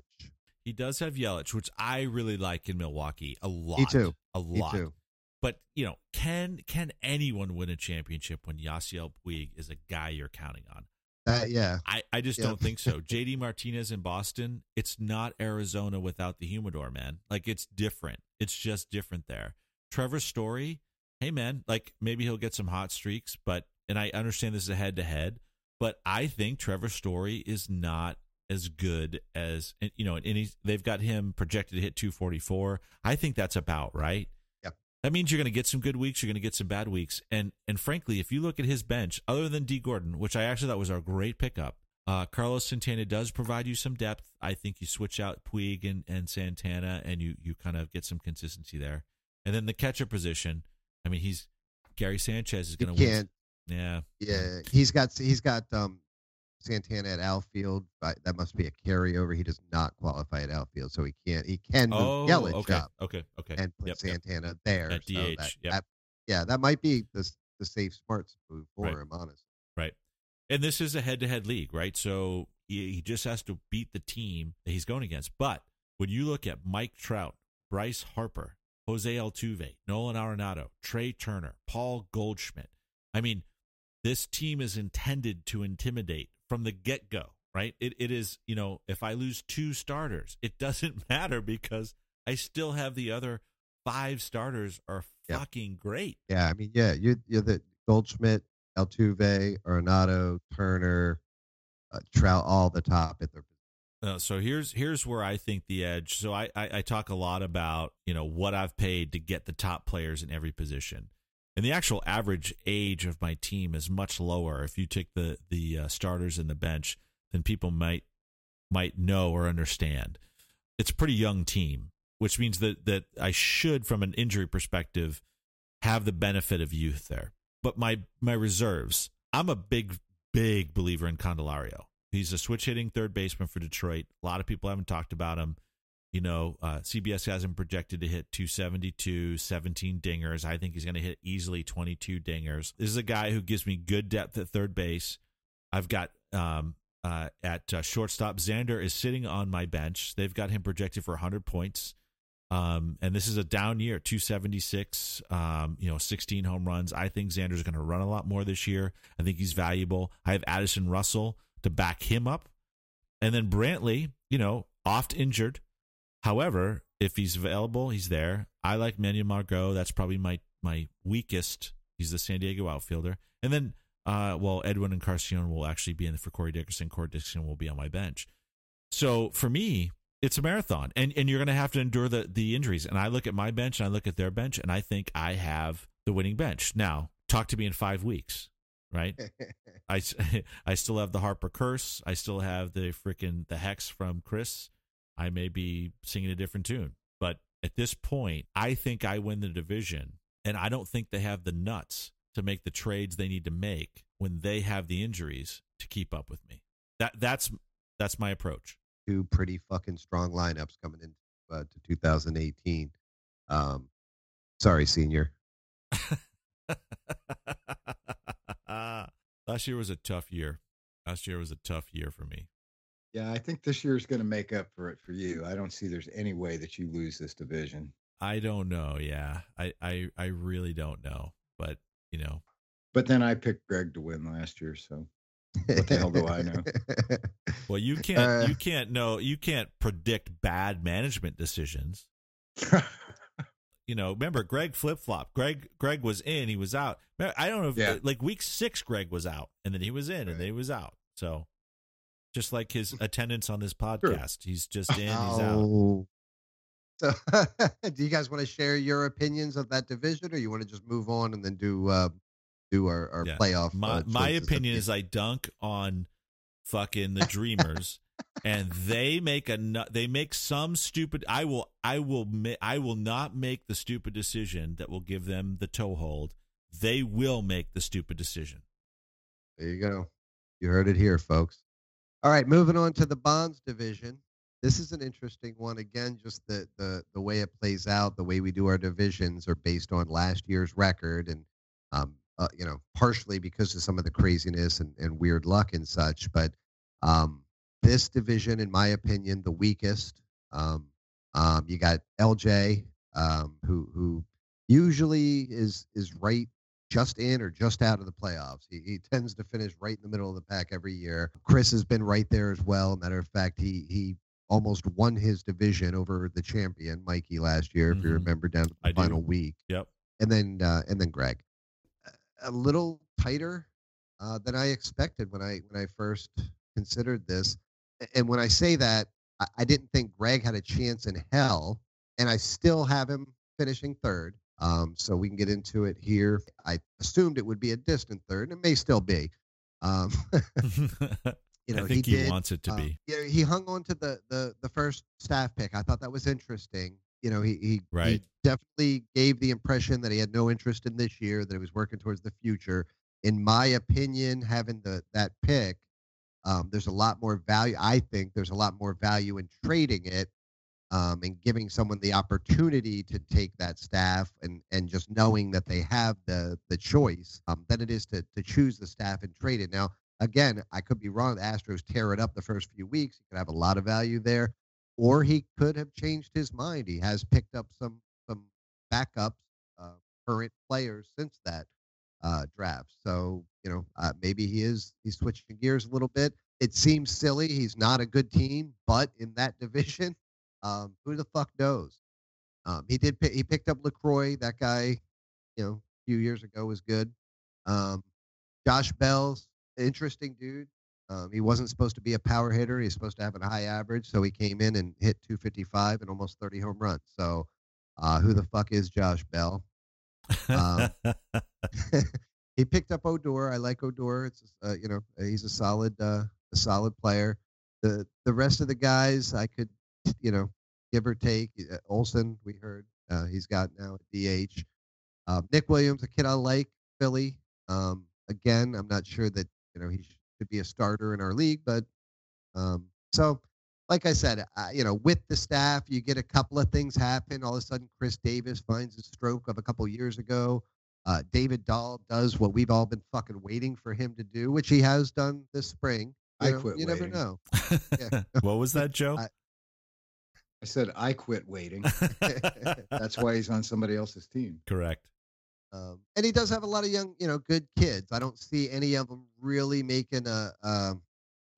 He does have Yelich, which I really like in Milwaukee a lot. Me too. A Me lot. too. But you know, can can anyone win a championship when Yasiel Puig is a guy you're counting on? Uh, yeah, I, I just Yeah. don't think so. JD Martinez in Boston, it's not Arizona without the humidor, man. Like it's different. It's just different there. Trevor Story, hey man, like maybe he'll get some hot streaks, but and I understand this is a head to head, but I think Trevor Story is not as good as you know, and he's, they've got him projected to hit 244. I think that's about right. Yep. That means you're going to get some good weeks. You're going to get some bad weeks. And and frankly, if you look at his bench, other than D Gordon, which I actually thought was our great pickup, uh, Carlos Santana does provide you some depth. I think you switch out Puig and, and Santana, and you you kind of get some consistency there. And then the catcher position, I mean, he's Gary Sanchez is going to win. Yeah. Yeah, he's got he's got um Santana at outfield. But that must be a carryover. He does not qualify at outfield, so he can't. He can move Oh, Yelich okay. up Okay. Okay. and put Yep, yep. Santana there At so DH, that- yep. that- yeah, that might be the the safe smart move for Right. him. Honestly, Right. And this is a head to head league, right? So he, he just has to beat the team that he's going against. But when you look at Mike Trout, Bryce Harper, Jose Altuve, Nolan Arenado, Trea Turner, Paul Goldschmidt, I mean, this team is intended to intimidate from the get go, right? It, it is, you know, if I lose two starters, it doesn't matter because I still have the other five starters are Yeah. fucking great. yeah, I mean, yeah, you you're the Goldschmidt, Altuve, Arenado, Turner, uh, Trout, all the top at their Uh, so here's here's where I think the edge. So I, I I talk a lot about you know what I've paid to get the top players in every position, and the actual average age of my team is much lower. If you take the the uh, starters and the bench, than people might might know or understand. It's a pretty young team, which means that that I should, from an injury perspective, have the benefit of youth there. But my my reserves, I'm a big big believer in Candelario. He's a switch hitting third baseman for Detroit. A lot of people haven't talked about him. You know, uh, CBS has him projected to hit 272, 17 dingers. I think he's going to hit easily 22 dingers. This is a guy who gives me good depth at third base. I've got um, uh, at uh, shortstop. Xander is sitting on my bench. They've got him projected for 100 points. Um, and this is a down year, 276, um, you know, 16 home runs. I think Xander's going to run a lot more this year. I think he's valuable. I have Addison Russell to back him up. And then Brantley, you know, oft injured. However, if he's available, he's there. I like Manuel Margot. That's probably my my weakest. He's the San Diego outfielder. And then, uh, well, Edwin Encarnacion will actually be in for Corey Dickerson. Corey Dickerson will be on my bench. So for me, it's a marathon, and and you're going to have to endure the the injuries. And I look at my bench and I look at their bench, and I think I have the winning bench. Now, talk to me in five weeks, right? I I still have the Harper curse. I still have the freaking the hex from Chris. I may be singing a different tune, but at this point, I think I win the division, and I don't think they have the nuts to make the trades they need to make when they have the injuries to keep up with me. That that's that's my approach. two pretty fucking strong lineups coming into uh, to 2018. Um, sorry, senior. Last year was a tough year. Last year was a tough year for me. Yeah, I think this year is going to make up for it for you. I don't see there's any way that you lose this division. I don't know. Yeah, I I, I really don't know. But you know, But then I picked Greg to win last year, so What the hell do I know? well, you can't Uh. you can't know you can't predict bad management decisions. You know, remember Greg flip flop. Greg Greg was in, he was out. I don't know if Yeah. like week six, Greg was out, and then he was in, and then he was out. So, just like his attendance on this podcast, he's just in, he's out. Oh. So, do you guys want to share your opinions of that division, or you want to just move on and then do uh, do our, our Yeah. playoff? My uh, my opinion is I dunk on fucking the Dreamers, and they make a they make some stupid. I will I will I will not make the stupid decision that will give them the toehold. They will make the stupid decision. There you go. You heard it here, folks. All right, moving on to the bonds division. This is an interesting one. Again, just the the the way it plays out, the way we do our divisions are based on last year's record, and um, uh, you know, partially because of some of the craziness and, and weird luck and such. But um, this division, in my opinion, the weakest. Um, um, you got LJ, um, who who usually is is right just in or just out of the playoffs. He, he tends to finish right in the middle of the pack every year. Chris has been right there as well. Matter of fact, he he almost won his division over the champion Mikey last year, if you Mhm. remember, down to the I do. final week. Yep. And then uh, and then Greg, a little tighter uh, than I expected when I when I first considered this. And when I say that, I, I didn't think Greg had a chance in hell, and I still have him finishing third. Um, so we can get into it here. I assumed it would be a distant third, and it may still be. Um, you know, I think he, did, wants it to uh, be. Yeah, he hung on to the, the the first staff pick. I thought that was interesting. you know, he he, he definitely gave the impression that he had no interest in this year, that he was working towards the future. In my opinion, having the that pick, um, there's a lot more value. I think there's a lot more value in trading it um, and giving someone the opportunity to take that staff and and just knowing that they have the the choice um, than it is to to choose the staff and trade it. Now, again, I could be wrong. The Astros tear it up the first few weeks. He could have a lot of value there, or he could have changed his mind. He has picked up some some backups, uh, current players since that uh, draft. So you know, uh, maybe he is he's switching gears a little bit. It seems silly. He's not a good team, but in that division, um, who the fuck knows? Um, he did. Pick, he picked up Lucroy. That guy, you know, a few years ago was good. Um, Josh Bell's interesting dude. Um, he wasn't supposed to be a power hitter. He's supposed to have a high average, so he came in and hit 255 and almost 30 home runs. So, uh, who the fuck is Josh Bell? Um, he picked up Odor. I like Odor. It's uh, you know he's a solid uh, a solid player. The the rest of the guys I could you know give or take. Uh, Olson we heard uh, he's got now at DH. Uh, Nick Williams, a kid I like, Philly. Um, again, I'm not sure that you know he should be a starter in our league, but um, so like I said, uh, you know, with the staff, you get a couple of things happen. All of a sudden, Chris Davis finds a stroke of a couple years ago. Uh, David Dahl does what we've all been fucking waiting for him to do, which he has done this spring. You I know, quit You never waiting. know. what was that, Joe? I- I said I quit waiting. That's why he's on somebody else's team. Correct. Um, and he does have a lot of young, you know, good kids. I don't see any of them really making a um,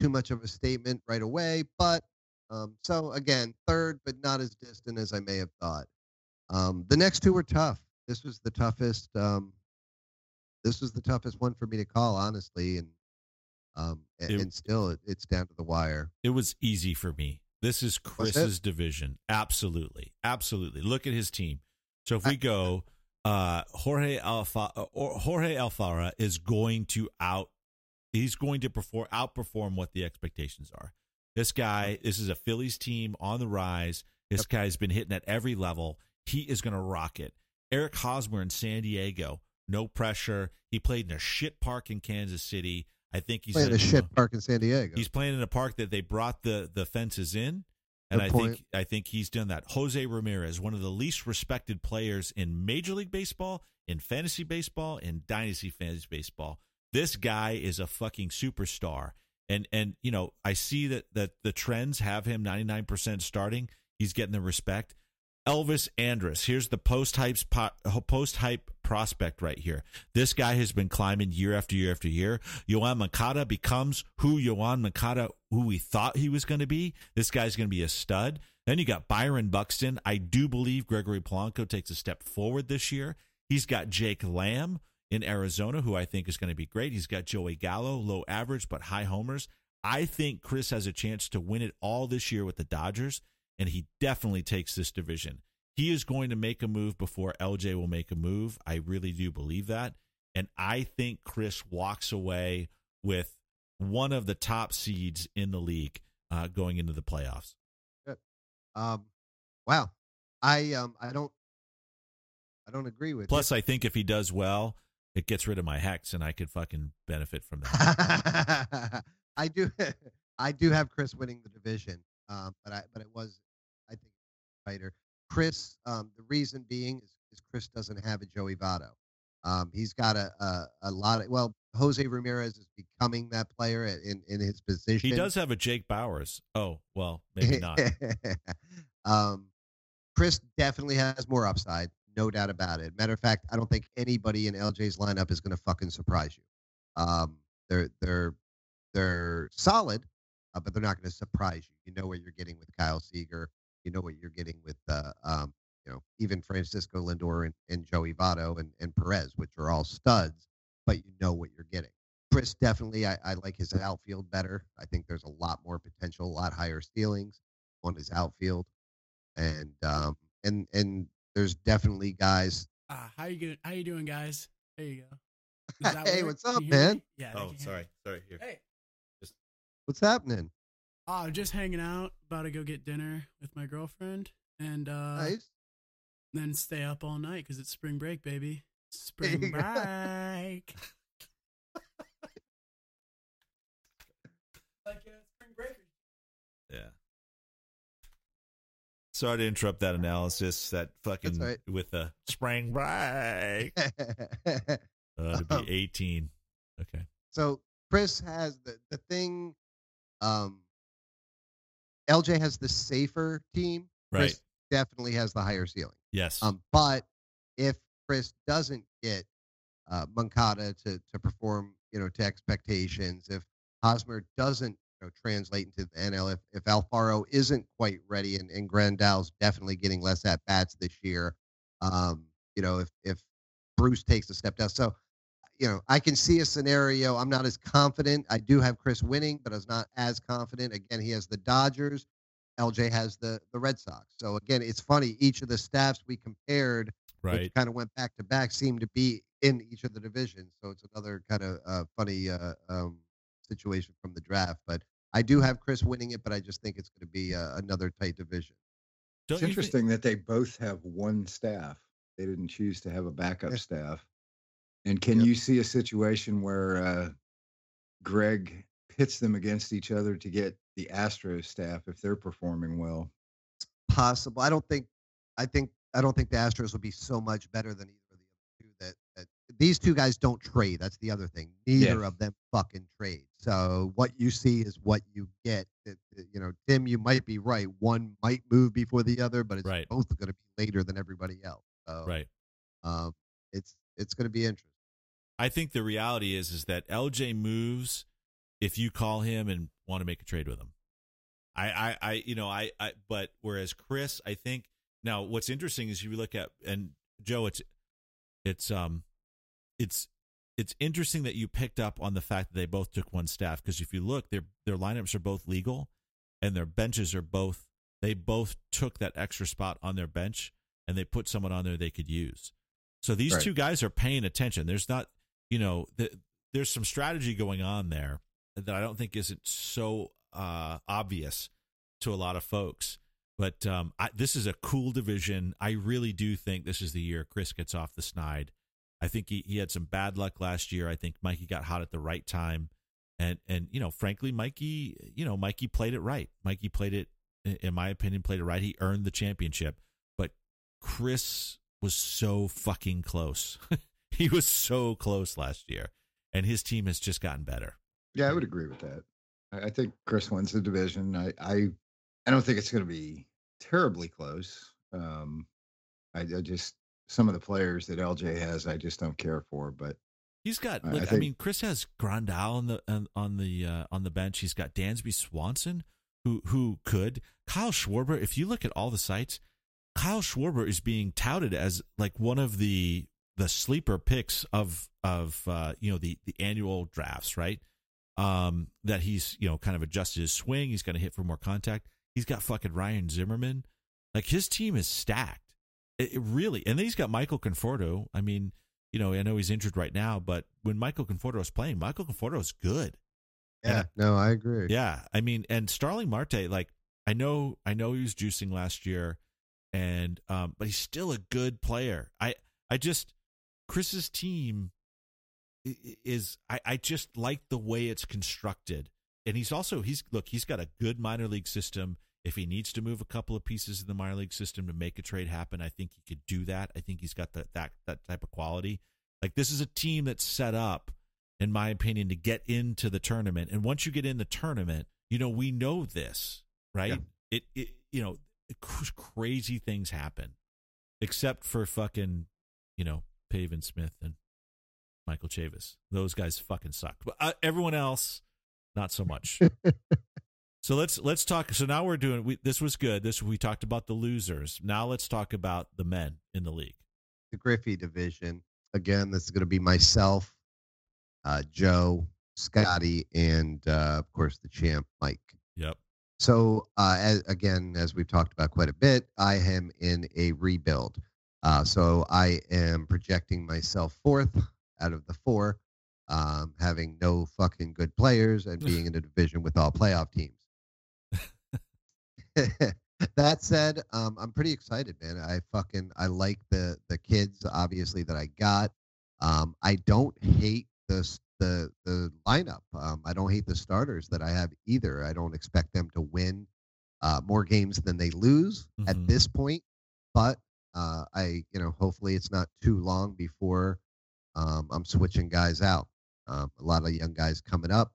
too much of a statement right away. But um, so again, third, but not as distant as I may have thought. Um, the next two were tough. This was the toughest. Um, this was the toughest one for me to call, honestly, and um, and, It- and still, it, it's down to the wire. It was easy for me. This is Chris's division. Absolutely. Absolutely. Look at his team. So if we go, uh, Jorge Alfa or Jorge Alfara is going to out he's going to perform outperform what the expectations are. This guy, this is a Phillies team on the rise. This guy's been hitting at every level. He is going to rock it. Eric Hosmer in San Diego, no pressure. He played in a shit park in Kansas City. I think he's Playing gonna a shit park in San Diego. He's playing in a park that they brought the the fences in, and Good I point. think I think he's done that. Jose Ramirez, one of the least respected players in Major League Baseball, in fantasy baseball, in dynasty fantasy baseball. This guy is a fucking superstar, and and you know I see that that the trends have him ninety nine percent starting. He's getting the respect. Elvis Andrus. Here's the post hype post hype prospect right here. This guy has been climbing year after year after year. Yoan Moncada becomes who Yoan Moncada, who we thought he was going to be. This guy's going to be a stud. Then you got Byron Buxton. I do believe Gregory Polanco takes a step forward this year. He's got Jake Lamb in Arizona, who I think is going to be great. He's got Joey Gallo, low average but high homers. I think Chris has a chance to win it all this year with the Dodgers, and he definitely takes this division. He is going to make a move before LJ will make a move. I really do believe that. And I think Chris walks away with one of the top seeds in the league uh, going into the playoffs. Um, wow. I um I don't I don't agree with Plus, I think if he does well, it gets rid of my hex, and I could fucking benefit from that. I do I do have Chris winning the division. Um, but I but it was Chris, um, the reason being is, is Chris doesn't have a Joey Votto. Um, he's got a, a a lot of well, Jose Ramirez is becoming that player in in his position. he does have a Jake Bauers. Oh, well, maybe not. um, Chris definitely has more upside, no doubt about it. Matter of fact, I don't think anybody in LJ's lineup is going to fucking surprise you. Um, they're they're they're solid, uh, but they're not going to surprise you. You know what you're getting with Kyle Seager. You know what you're getting with uh, um, you know even Francisco Lindor and, and Joey Votto and, and Perez, which are all studs, but you know what you're getting. Chris definitely, I, I like his outfield better. I think there's a lot more potential, a lot higher ceilings on his outfield, and um, and and there's definitely guys. Uh, how you good? How you doing, guys? There you go. Hey, what's up, Can you hear man? me? Yeah. Oh, can hear sorry. Sorry. Here. me. Hey. What's happening? Oh, just hanging out. About to go get dinner with my girlfriend, and uh, Nice. then stay up all night because it's spring break, baby. Spring break. like uh, spring break. Yeah. Sorry to interrupt that analysis. That fucking That's all right. with a spring break. Uh, to Um, be eighteen. Okay. so Chris has the the thing. Um, LJ has the safer team. Right. Chris definitely has the higher ceiling. Yes. Um, but if Chris doesn't get uh, Moncada to to perform, you know, to expectations, if Hosmer doesn't you know, translate into the NL, if, if Alfaro isn't quite ready, and, and Grandal's definitely getting less at bats this year, um, you know, if if Bruce takes a step down, so you know, I can see a scenario. I'm not as confident. I do have Chris winning, but I was not as confident. Again, he has the Dodgers. LJ has the the Red Sox. So again, it's funny. Each of the staffs we compared, right. which kind of went back to back, seemed to be in each of the divisions. So it's another kind of uh, funny uh, um, situation from the draft. But I do have Chris winning it, but I just think it's going to be uh, another tight division. Don't It's you thi- interesting that they both have one staff. They didn't choose to have a backup Yeah. staff. And can Yep. you see a situation where uh, Greg pits them against each other to get the Astros staff if they're performing well? It's possible. I don't think. I think. I don't think the Astros will be so much better than either of the other two. That, that these two guys don't trade. That's the other thing. Neither Yeah. of them fucking trade. So what you see is what you get. That- that, you know, Tim, you might be right. One might move before the other, but it's Right. both going to be later than everybody else. So, right. Um, it's it's going to be interesting. I think the reality is is that LJ moves if you call him and want to make a trade with him. I, I, I you know, I, I, but whereas Chris, I think now what's interesting is you look at and Joe, it's, it's, um, it's, it's interesting that you picked up on the fact that they both took one staff because if you look, their their lineups are both legal, and their benches are both they both took that extra spot on their bench and they put someone on there they could use. So these Right. two guys are paying attention. There's not, you know, the, there's some strategy going on there that I don't think isn't so uh, obvious to a lot of folks. But um, I, this is a cool division. I really do think this is the year Chris gets off the snide. I think he, he had some bad luck last year. I think Mikey got hot at the right time. And, and you know, frankly, Mikey, you know, Mikey played it right. Mikey played it, in- in my opinion, played it right. He earned the championship. But Chris was so fucking close. he was so close last year. And his team has just gotten better. Yeah, I would agree with that. I, I think Chris wins the division. I, I, I don't think it's going to be terribly close. Um, I, I just some of the players that LJ has, I just don't care for. But He's got. I- I Look, I, think- mean, Chris has Grandal on the on, on the uh, on the bench. He's got Dansby Swanson, who who could Kyle Schwarber. If you look at all the sites, Kyle Schwarber is being touted as like one of the the sleeper picks of of uh, you know the the annual drafts, right? Um, that he's you know kind of adjusted his swing. He's going to hit for more contact. He's got fucking Ryan Zimmerman. Like his team is stacked. It, it really, and then he's got Michael Conforto. I mean, you know, I know he's injured right now, but when Michael Conforto is playing, Michael Conforto is good. Yeah, no, I agree. Yeah, I mean, and Starling Marte, like I know, I know he was juicing last year, and um, but he's still a good player. I, I just Chris's team is, I, I just like the way it's constructed, and he's also he's look, he's got a good minor league system. If he needs to move a couple of pieces in the minor league system to make a trade happen, I think he could do that. I think he's got that that that type of quality. Like this is a team that's set up in my opinion, to get into the tournament. And once you get in the tournament, you know, we know this, right? Yeah. It, it, you know, crazy things happen, except for fucking, you know, Pavin Smith and Michael Chavis. Those guys fucking suck. But uh, everyone else, not so much. so let's let's talk. So now we're doing. We, this was good. This we talked about the losers. Now let's talk about the men in the league. The Griffey division. Again, this is going to be myself, uh, Joe, Scotty, and uh, of course the champ, Mike. Yep. So, uh, as, again, as we've talked about quite a bit, I am in a rebuild. Uh, so I am projecting myself fourth out of the four, um, having no fucking good players and being in a division with all playoff teams. that said, um, I'm pretty excited, man. I fucking I like the the kids obviously that I got. Um, I don't hate the the the lineup. Um, I don't hate the starters that I have either. I don't expect them to win uh, more games than they lose Mhm. at this point. But uh, I, you know, hopefully it's not too long before um, I'm switching guys out. Um, a lot of young guys coming up.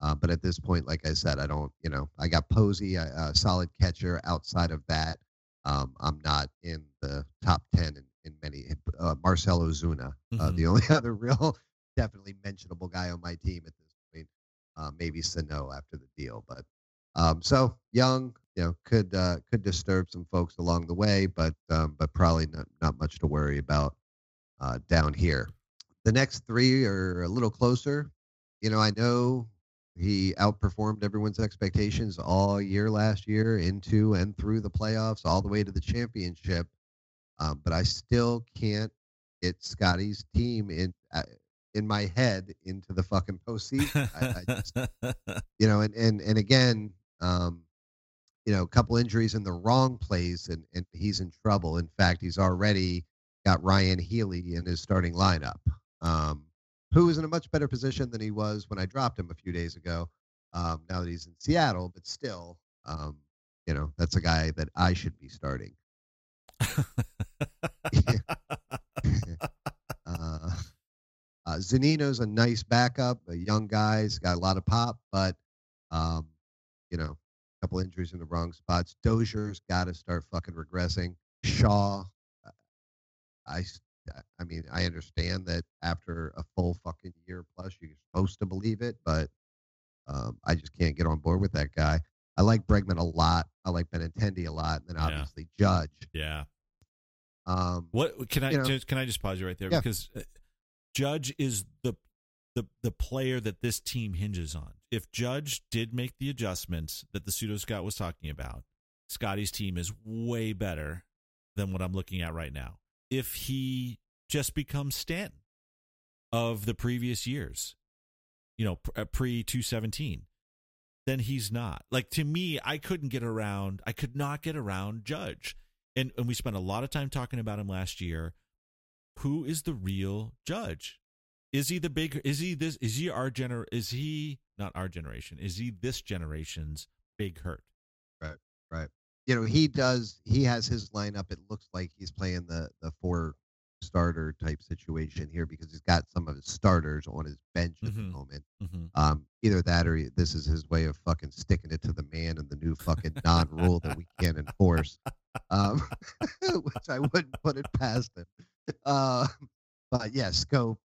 Uh, but at this point, like I said, I don't, you know, I got Posey, a, a solid catcher. Outside of that, um, I'm not in the top 10 in, in many. Uh, Marcell Ozuna, uh, Mhm. the only other real, definitely mentionable guy on my team at this point. Uh, maybe Sano after the deal. But um, so young, you know, could uh, could disturb some folks along the way, but um, but probably not, not much to worry about uh, down here. The next three are a little closer. You know, I know he outperformed everyone's expectations all year last year, into and through the playoffs, all the way to the championship. Um, but I still can't get Scotty's team in uh, in my head into the fucking postseason. I, I just, you know, and and and again, um, you know, a couple injuries in the wrong place, and and he's in trouble. In fact, he's already got Ryan Healy in his starting lineup, um, who is in a much better position than he was when I dropped him a few days ago. Um, now that he's in Seattle, but still, um, you know, that's a guy that I should be starting. uh, uh, Zunino's a nice backup, a young guy. He's got a lot of pop, but um, you know, a couple injuries in the wrong spots. Dozier's got to start fucking regressing. Shaw, I, I, I mean, I understand that after a full fucking year plus, you're supposed to believe it, but um, I just can't get on board with that guy. I like Bregman a lot. I like Benintendi a lot, and then Yeah. obviously Judge. yeah. Um, What can I you know- just, can I just pause you right there Yeah. because uh, Judge is the the the player that this team hinges on. If Judge did make the adjustments that the pseudo Scott was talking about, Scotty's team is way better than what I'm looking at right now. If he just becomes Stanton of the previous years, you know, uh, pre 217, then he's not. Like to me, I couldn't get around. I could not get around Judge, and and we spent a lot of time talking about him last year. Who is the real Judge? Is he the big? Is he this? Is he our gener? Is he not our generation? Is he this generation's big hurt? Right. Right. You know, he does. He has his lineup. It looks like he's playing the the four starter type situation here because he's got some of his starters on his bench at the Mhm. moment. Mm-hmm. Um, either that or he, this is his way of fucking sticking it to the man and the new fucking non-rule that we can't enforce. Um, which I wouldn't put it past him. Uh, but yes,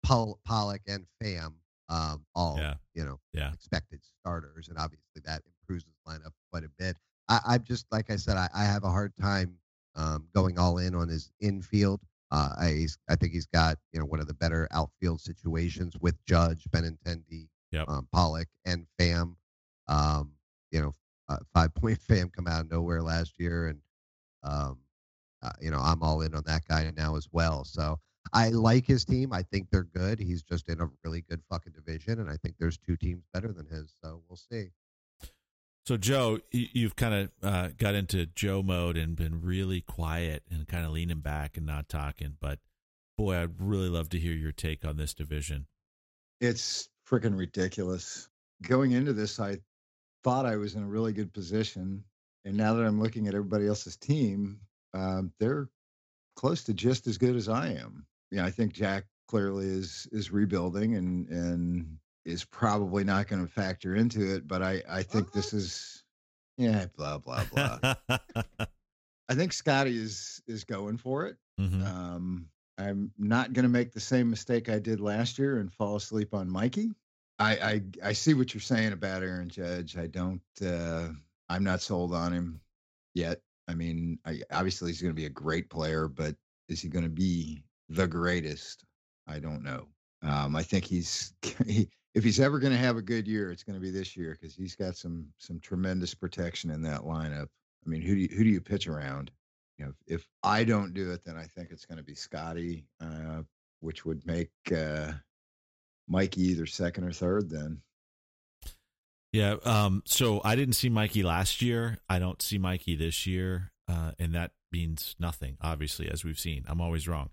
Pol- Pollock, and Pham, um, all Yeah. you know, Yeah. expected starters, and obviously that improves his lineup quite a bit. I, I'm just like I said, I, I have a hard time um, going all in on his infield. Uh, I he's- I think he's got you know one of the better outfield situations with Judge, Benintendi, Yep. um, Pollock, and Pham. Um, you know, uh, five point Pham come out of nowhere last year, and um, uh, you know I'm all in on that guy now as well. So I like his team. I think they're good. He's just in a really good fucking division, and I think there's two teams better than his. So we'll see. So Joe, you've kind of uh, got into Joe mode and been really quiet and kind of leaning back and not talking. But boy, I'd really love to hear your take on this division. It's freaking ridiculous. Going into this, I thought I was in a really good position. And now that I'm looking at everybody else's team, um, they're close to just as good as I am. Yeah, I think Jack clearly is is rebuilding and and is probably not going to factor into it. But I I think this is yeah blah blah blah. I think Scotty is is going for it. Mhm. Um, I'm not going to make the same mistake I did last year and fall asleep on Mikey. I, I I see what you're saying about Aaron Judge. I don't. Uh, I'm not sold on him yet. I mean, I, obviously he's going to be a great player, but is he going to be the greatest? I don't know. Um, I think he's he, if he's ever going to have a good year, it's going to be this year because he's got some some tremendous protection in that lineup. I mean, who do you, who do you pitch around? You know, if, if I don't do it, then I think it's going to be Scotty, uh, which would make uh, Mikey either second or third. Then Yeah. Um, so I didn't see Mikey last year. I don't see Mikey this year. Uh, and that means nothing, obviously, as we've seen. I'm always wrong.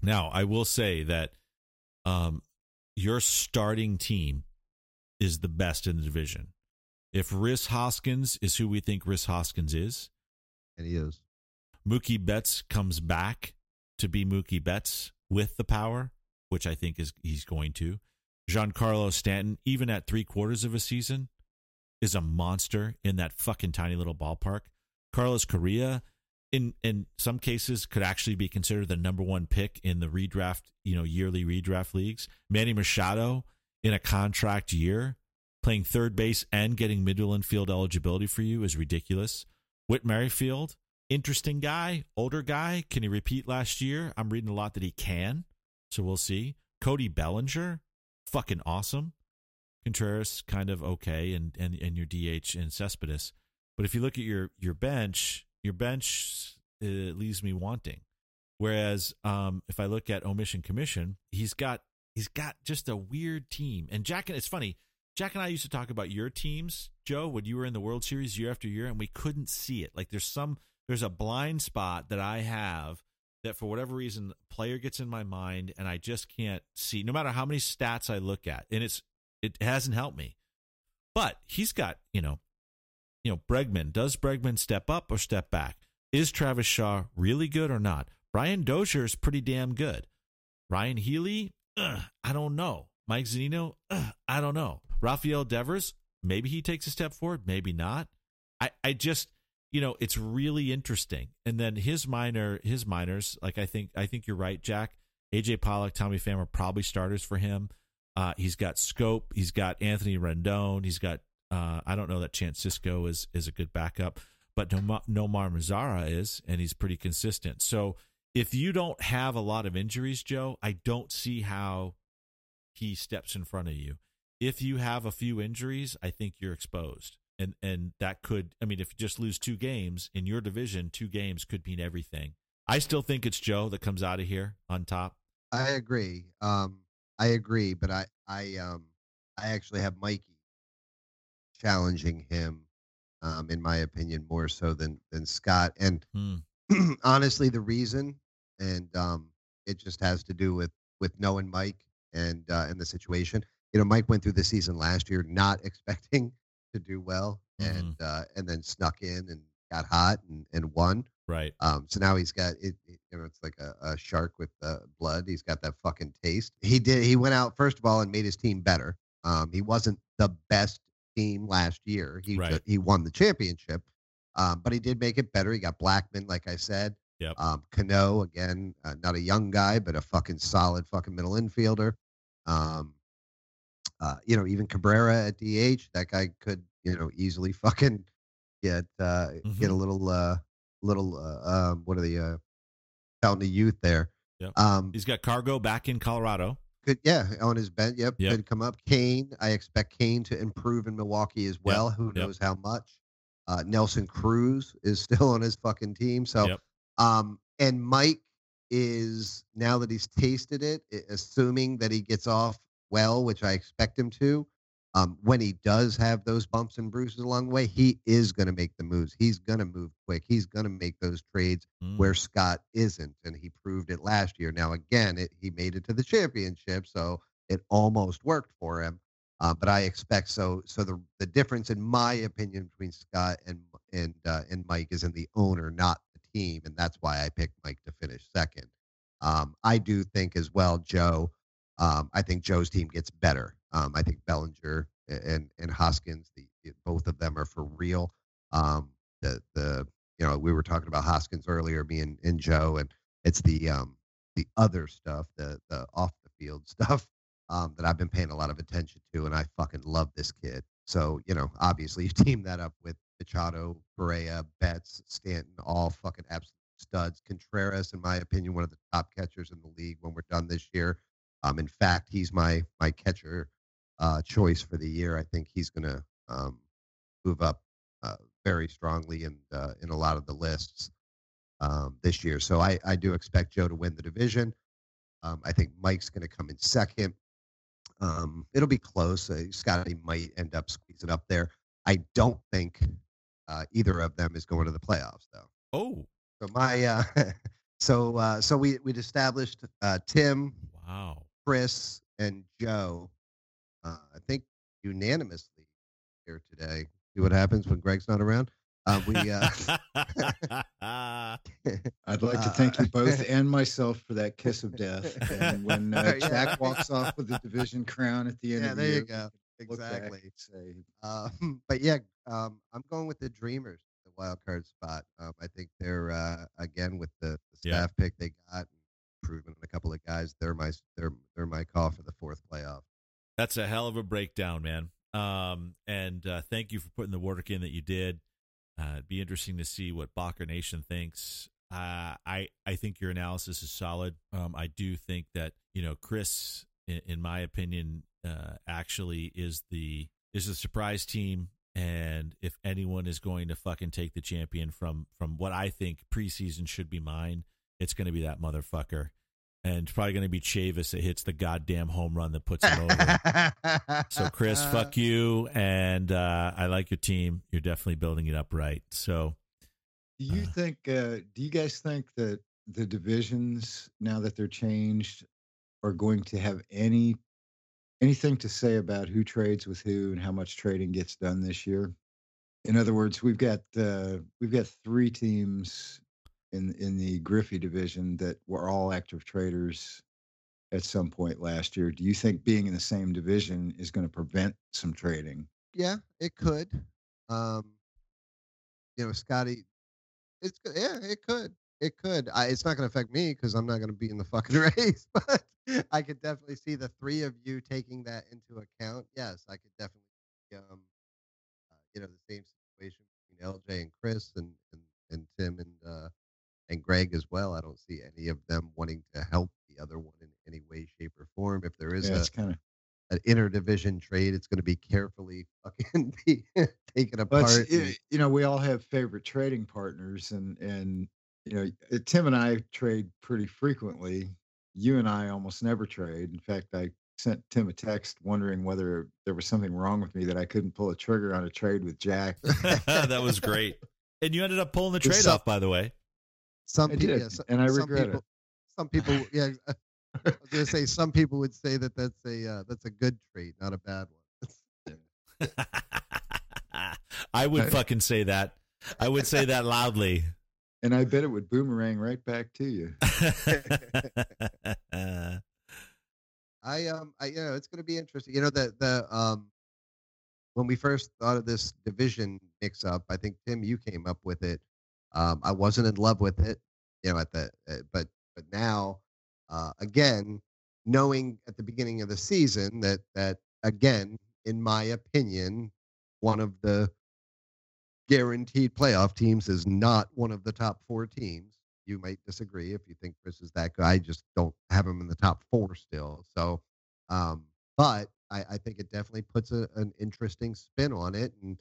Now, I will say that um, your starting team is the best in the division. If Rhys Hoskins is who we think Rhys Hoskins is, And he is. Mookie Betts comes back to be Mookie Betts with the power, which I think is he's going to. Giancarlo Stanton, even at three quarters of a season, is a monster in that fucking tiny little ballpark. Carlos Correa, in in some cases, could actually be considered the number one pick in the redraft, you know, yearly redraft leagues. Manny Machado in a contract year, playing third base and getting middle infield eligibility for you is ridiculous. Whit Merrifield, interesting guy, older guy. Can he repeat last year? I'm reading a lot that he can, so we'll see. Cody Bellinger, fucking awesome. Contreras, kind of okay, and and and your DH and Cespedes. But if you look at your your bench, your bench uh, leaves me wanting. Whereas um, if I look at omission commission, he's got he's got just a weird team. And Jack, and it's funny. Jack and I used to talk about your teams, Joe, when you were in the World Series year after year, and we couldn't see it. Like there's some there's a blind spot that I have that for whatever reason player gets in my mind and I just can't see no matter how many stats I look at. And it's it hasn't helped me. But he's got, you know, you know, Bregman. Does Bregman step up or step back? Is Travis Shaw really good or not? Brian Dozier is pretty damn good. Ryan Healy, ugh, I don't know. Mike Zunino, ugh, I don't know. Rafael Devers, maybe he takes a step forward, maybe not. I, I just, you know, it's really interesting. And then his minor, his minors, like I think, I think you're right, Jack. AJ Pollock, Tommy Pham are probably starters for him. Uh, he's got Schoop. He's got Anthony Rendon. He's got uh, I don't know that Chance Cisco is is a good backup, but Nomar, Nomar Mazara is, and he's pretty consistent. So if you don't have a lot of injuries, Joe, I don't see how he steps in front of you. If you have a few injuries, I think you're exposed. And and that could I mean if you just lose two games in your division, two games could mean everything. I still think it's Joe that comes out of here on top. I agree. Um, I agree, but I, I, um, I actually have Mikey challenging him, um, in my opinion, more so than than Scott. And Hmm. honestly, the reason, and um, it just has to do with with knowing Mike and uh, and the situation. You know, Mike went through the season last year not expecting to do well, and uh, and then snuck in and got hot and, and won. Right. Um, so now he's got it. it- you know, it's like a, a shark with uh, blood. He's got that fucking taste. He did. He went out first of all and made his team better. Um, he wasn't the best team last year. He Right. he won the championship, um, but he did make it better. He got Blackmon, like I said. Yep. Um, Cano again, uh, not a young guy, but a fucking solid fucking middle infielder. Um, uh, you know, even Cabrera at DH, that guy could you know easily fucking get uh, get a Mhm. little uh, little uh, um, what are the uh, fountain of youth there. Yep. Um, He's got Cargo back in Colorado. could yeah on his bench. Yep, Yep. could come up. Cain, I expect Cain to improve in Milwaukee as well. Who yep. knows how much? Uh, Nelson Cruz is still on his fucking team. So, um, and Mike is now that he's tasted it, assuming that he gets off well, which I expect him to. Um, when he does have those bumps and bruises along the way, he is going to make the moves. He's going to move quick. He's going to make those trades Mm. where Scott isn't, and he proved it last year. Now, again, it, he made it to the championship, so it almost worked for him. Uh, but I expect so. So the the difference, in my opinion, between Scott and and uh, and Mike is in the owner, not the team, and that's why I picked Mike to finish second. Um, I do think as well, Joe. Um, I think Joe's team gets better. Um, I think Bellinger and and Hoskins, the, the- both of them are for real. Um, the the you know we were talking about Hoskins earlier, me and, and Joe, and it's the um the other stuff, the the off the field stuff um, that I've been paying a lot of attention to, and I fucking love this kid. So you know, obviously you team that up with Machado, Correa, Betts, Stanton, all fucking absolute studs. Contreras, in my opinion, one of the top catchers in the league when we're done this year. Um, in fact, he's my my catcher uh, choice for the year. I think he's going to um, move up uh, very strongly in uh, in a lot of the lists um, this year. So I, I do expect Joe to win the division. Um, I think Mike's going to come in second. Um, it'll be close. Uh, Scotty might end up squeezing up there. I don't think uh, either of them is going to the playoffs, though. Oh, So my uh, so uh, so we we'd established uh, Tim, wow. Chris, and Joe. Uh, I think unanimously here today. See what happens when Greg's not around. Uh, we uh, I'd like to Uh, thank you both and myself for that kiss of death. And when uh, Yeah. Jack walks off with the division crown at the end yeah, of the there year, you go. Exactly. say, Um, but yeah, um, I'm going with the Dreamers, the wild card spot. Um, I think they're uh, again with the, the Yeah. staff pick they got, proven a couple of guys. They're my they're they're my call for the fourth playoff. That's a hell of a breakdown, man. Um, and uh, thank you for putting the work in that you did. Uh, it'd be interesting to see what Bacher Nation thinks. Uh, I I think your analysis is solid. Um, I do think that you know Chris, in, in my opinion, uh, actually is the is the surprise team. And if anyone is going to fucking take the champion from from what I think preseason should be mine, it's going to be that motherfucker. And it's probably going to be Chavis that hits the goddamn home run that puts him over. So Chris, fuck you, and uh, I like your team. You're definitely building it up right. So Do you Uh. think? Uh, do you guys think that the divisions, now that they're changed, are going to have any anything to say about who trades with who and how much trading gets done this year? In other words, we've got uh, we've got three teams in in the Griffey division that were all active traders at some point last year. Do you think being in the same division is going to prevent some trading? yeah, it could. Um, you know, Scotty, it's yeah, it could. It could. I, it's not going to affect me because I'm not going to be in the fucking race. But I could definitely see the three of you taking that into account. Yes, I could definitely. see, Um, uh, you know, the same situation between LJ and Chris and and, and Tim and uh, and Greg as well. I don't see any of them wanting to help the other one in any way, shape, or form. If there is Yeah, a kind of an interdivision trade, it's going to be carefully fucking be taken apart. it's, and- you know, we all have favorite trading partners, and and you know, uh, Tim and I trade pretty frequently. You and I almost never trade. In fact, I sent Tim a text wondering whether there was something wrong with me that I couldn't pull a trigger on a trade with Jack. that was great. And you ended up pulling the trade off, by the way. Some I people, did, yeah, so- and I some regret people, it. Some people, yeah, I was going to say some people would say that that's a uh, that's a good trait, not a bad one. I would fucking say that. I would say that loudly. And I bet it would boomerang right back to you. I um I you know it's going to be interesting. You know the the um when we first thought of this division mix up, I think Tim you came up with it. Um, I wasn't in love with it, you know, at the uh, but but now uh, again knowing at the beginning of the season that that again in my opinion one of the guaranteed playoff teams is not one of the top four teams. You might disagree if you think Chris is that good. I just don't have him in the top four still. So, um, but I, I think it definitely puts a, an interesting spin on it. And,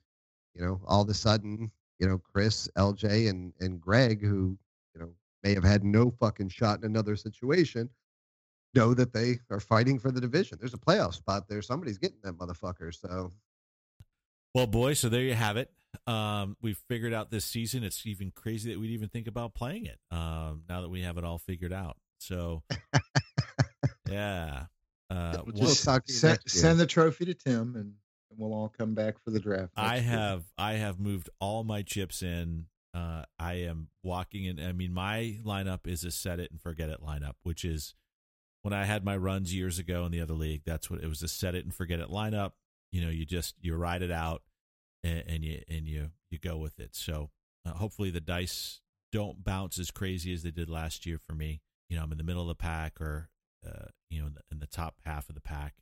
you know, all of a sudden, you know, Chris, LJ, and, and Greg, who, you know, may have had no fucking shot in another situation, know that they are fighting for the division. There's a playoff spot there. Somebody's getting that motherfucker. So, well, boy, so there you have it. Um, we've figured out this season. It's even crazy that we'd even think about playing it. Um, now that we have it all figured out. So, yeah. Uh, We'll one- just talk to you send, send the trophy to Tim, and, and we'll all come back for the draft. I year. have I have moved all my chips in. Uh, I am walking in. I mean, my lineup is a set it and forget it lineup, which is when I had my runs years ago in the other league. That's what it was a set it and forget it lineup. You know, you just you ride it out and, and you and you you go with it. So uh, hopefully the dice don't bounce as crazy as they did last year for me. You know, I'm in the middle of the pack or uh, you know in the, in the top half of the pack.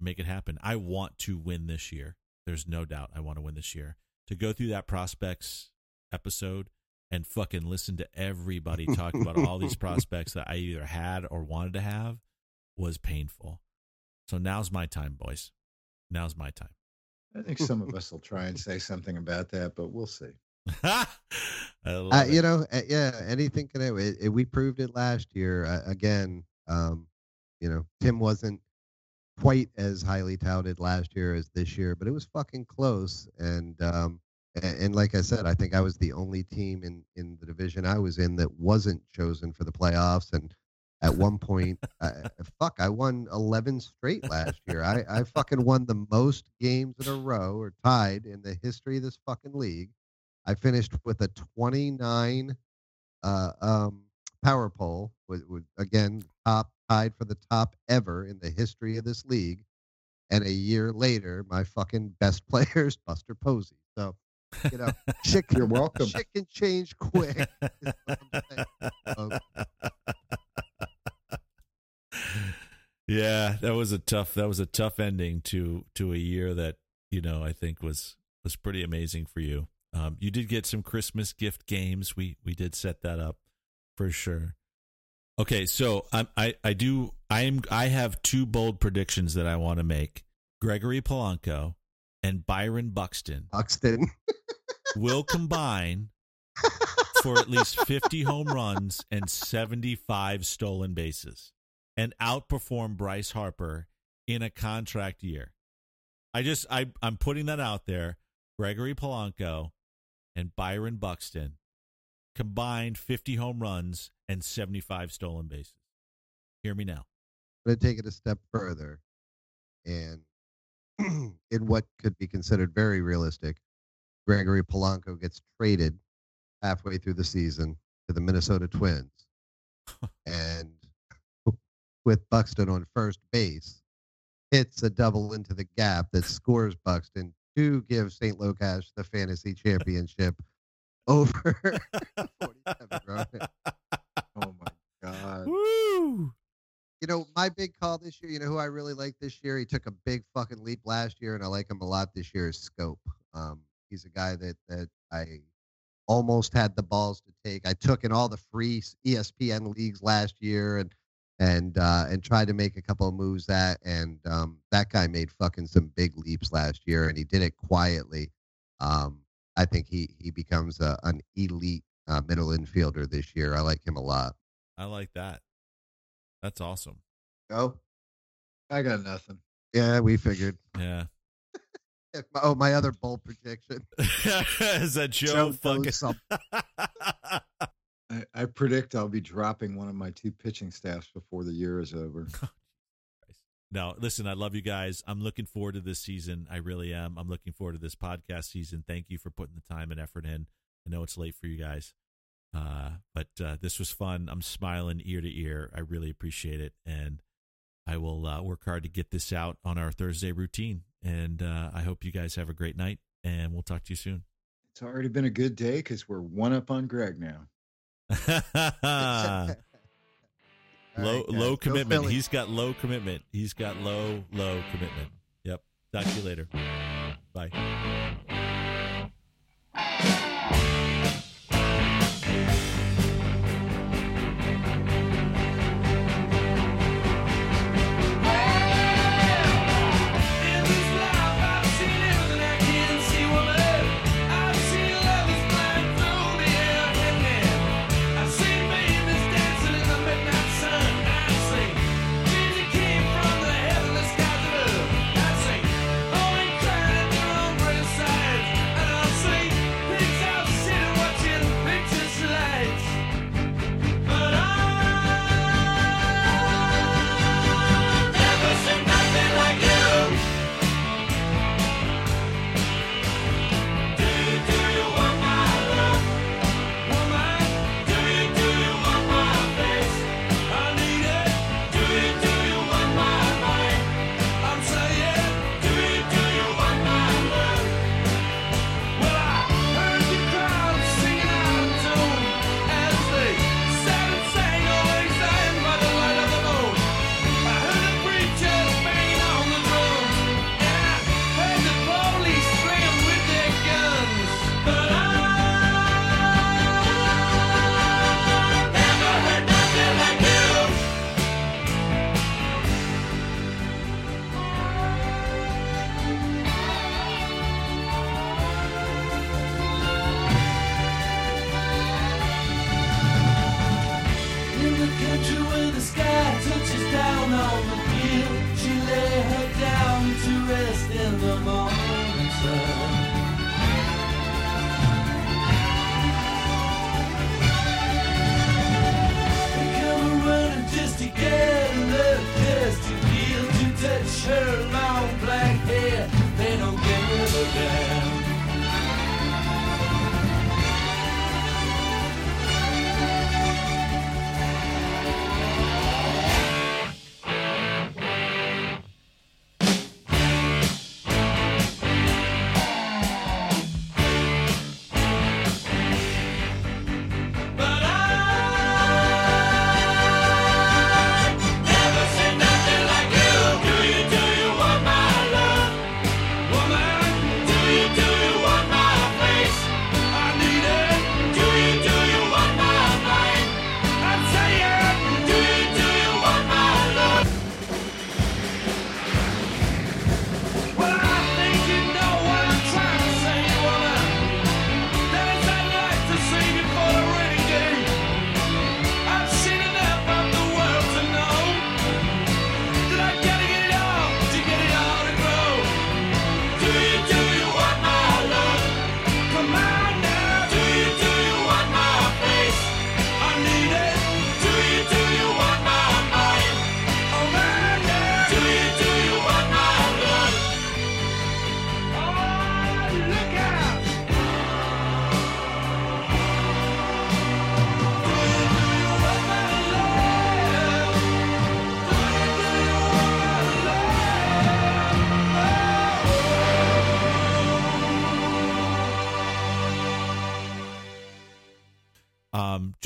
Make it happen. I want to win this year. There's no doubt I want to win this year. To go through that prospects episode and fucking listen to everybody talk about all these prospects that I either had or wanted to have was painful. So now's my time, boys. Now's my time. I think some of us will try and say something about that, but we'll see. Uh, you know, yeah, anything can it- we proved it last year. Uh, again, um, you know, Tim wasn't quite as highly touted last year as this year, but it was fucking close. And um, and, like I said, I think I was the only team in in the division I was in that wasn't chosen for the playoffs. And at one point, I, fuck, I won eleven straight last year. I I fucking won the most games in a row or tied in the history of this fucking league. I finished with a twenty nine uh, um, power poll with again top tied for the top ever in the history of this league. And a year later, my fucking best player is Buster Posey. So, you know, shit, You're welcome. shit can change quick. is what I'm yeah, that was a tough that was a tough ending to to a year that, you know, I think was was pretty amazing for you. Um, you did get some Christmas gift games. We we did set that up for sure. Okay, so I'm, I I do I am I have two bold predictions that I want to make. Gregory Polanco and Byron Buxton Buxton. will combine for at least 50 home runs and 75 stolen bases and outperform Bryce Harper in a contract year. I just I I'm putting that out there. Gregory Polanco and Byron Buxton combined 50 home runs and 75 stolen bases. Hear me now. I'm going to take it a step further. And in what could be considered very realistic, Gregory Polanco gets traded halfway through the season to the Minnesota Twins. and with Buxton on first base, hits a double into the gap that scores Buxton to give St. Locash the fantasy championship over 47, bro. Oh my god. Woo! you know, my big call this year, you know who I really like this year? He took a big fucking leap last year, and I like him a lot this year is Schoop. Um, he's a guy that that I almost had the balls to take. I took in all the free ESPN leagues last year and and uh and tried to make a couple of moves that and um that guy made fucking some big leaps last year and he did it quietly. Um I think he he becomes a, an elite uh, middle infielder this year. I like him a lot. I like that. That's awesome. Oh, I got nothing. yeah, we figured. Yeah. Oh, my other bold prediction. Is that Joe, Joe fucking. I, I predict I'll be dropping one of my two pitching staffs before the year is over. No, listen, I love you guys. I'm looking forward to this season. I really am. I'm looking forward to this podcast season. Thank you for putting the time and effort in. I know it's late for you guys. Uh, but uh, this was fun. I'm smiling ear to ear. I really appreciate it. And I will uh, work hard to get this out on our Thursday routine. And uh, I hope you guys have a great night. And we'll talk to you soon. It's already been a good day because we're one up on Greg now. Low right, low commitment. Phillies. He's got low commitment. He's got low low commitment. Yep. Talk to you later. Bye.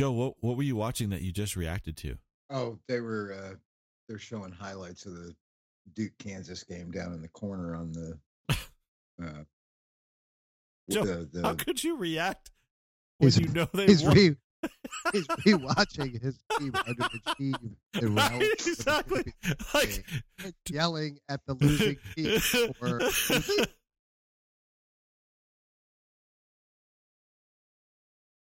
Joe, what what were you watching that you just reacted to? Oh, they were uh, they're showing highlights of the Duke Kansas game down in the corner on the. Uh, Joe, the, the, how could you react when you know they he's, won? Re, he's rewatching his team underachieve the right, exactly like yelling at the losing team for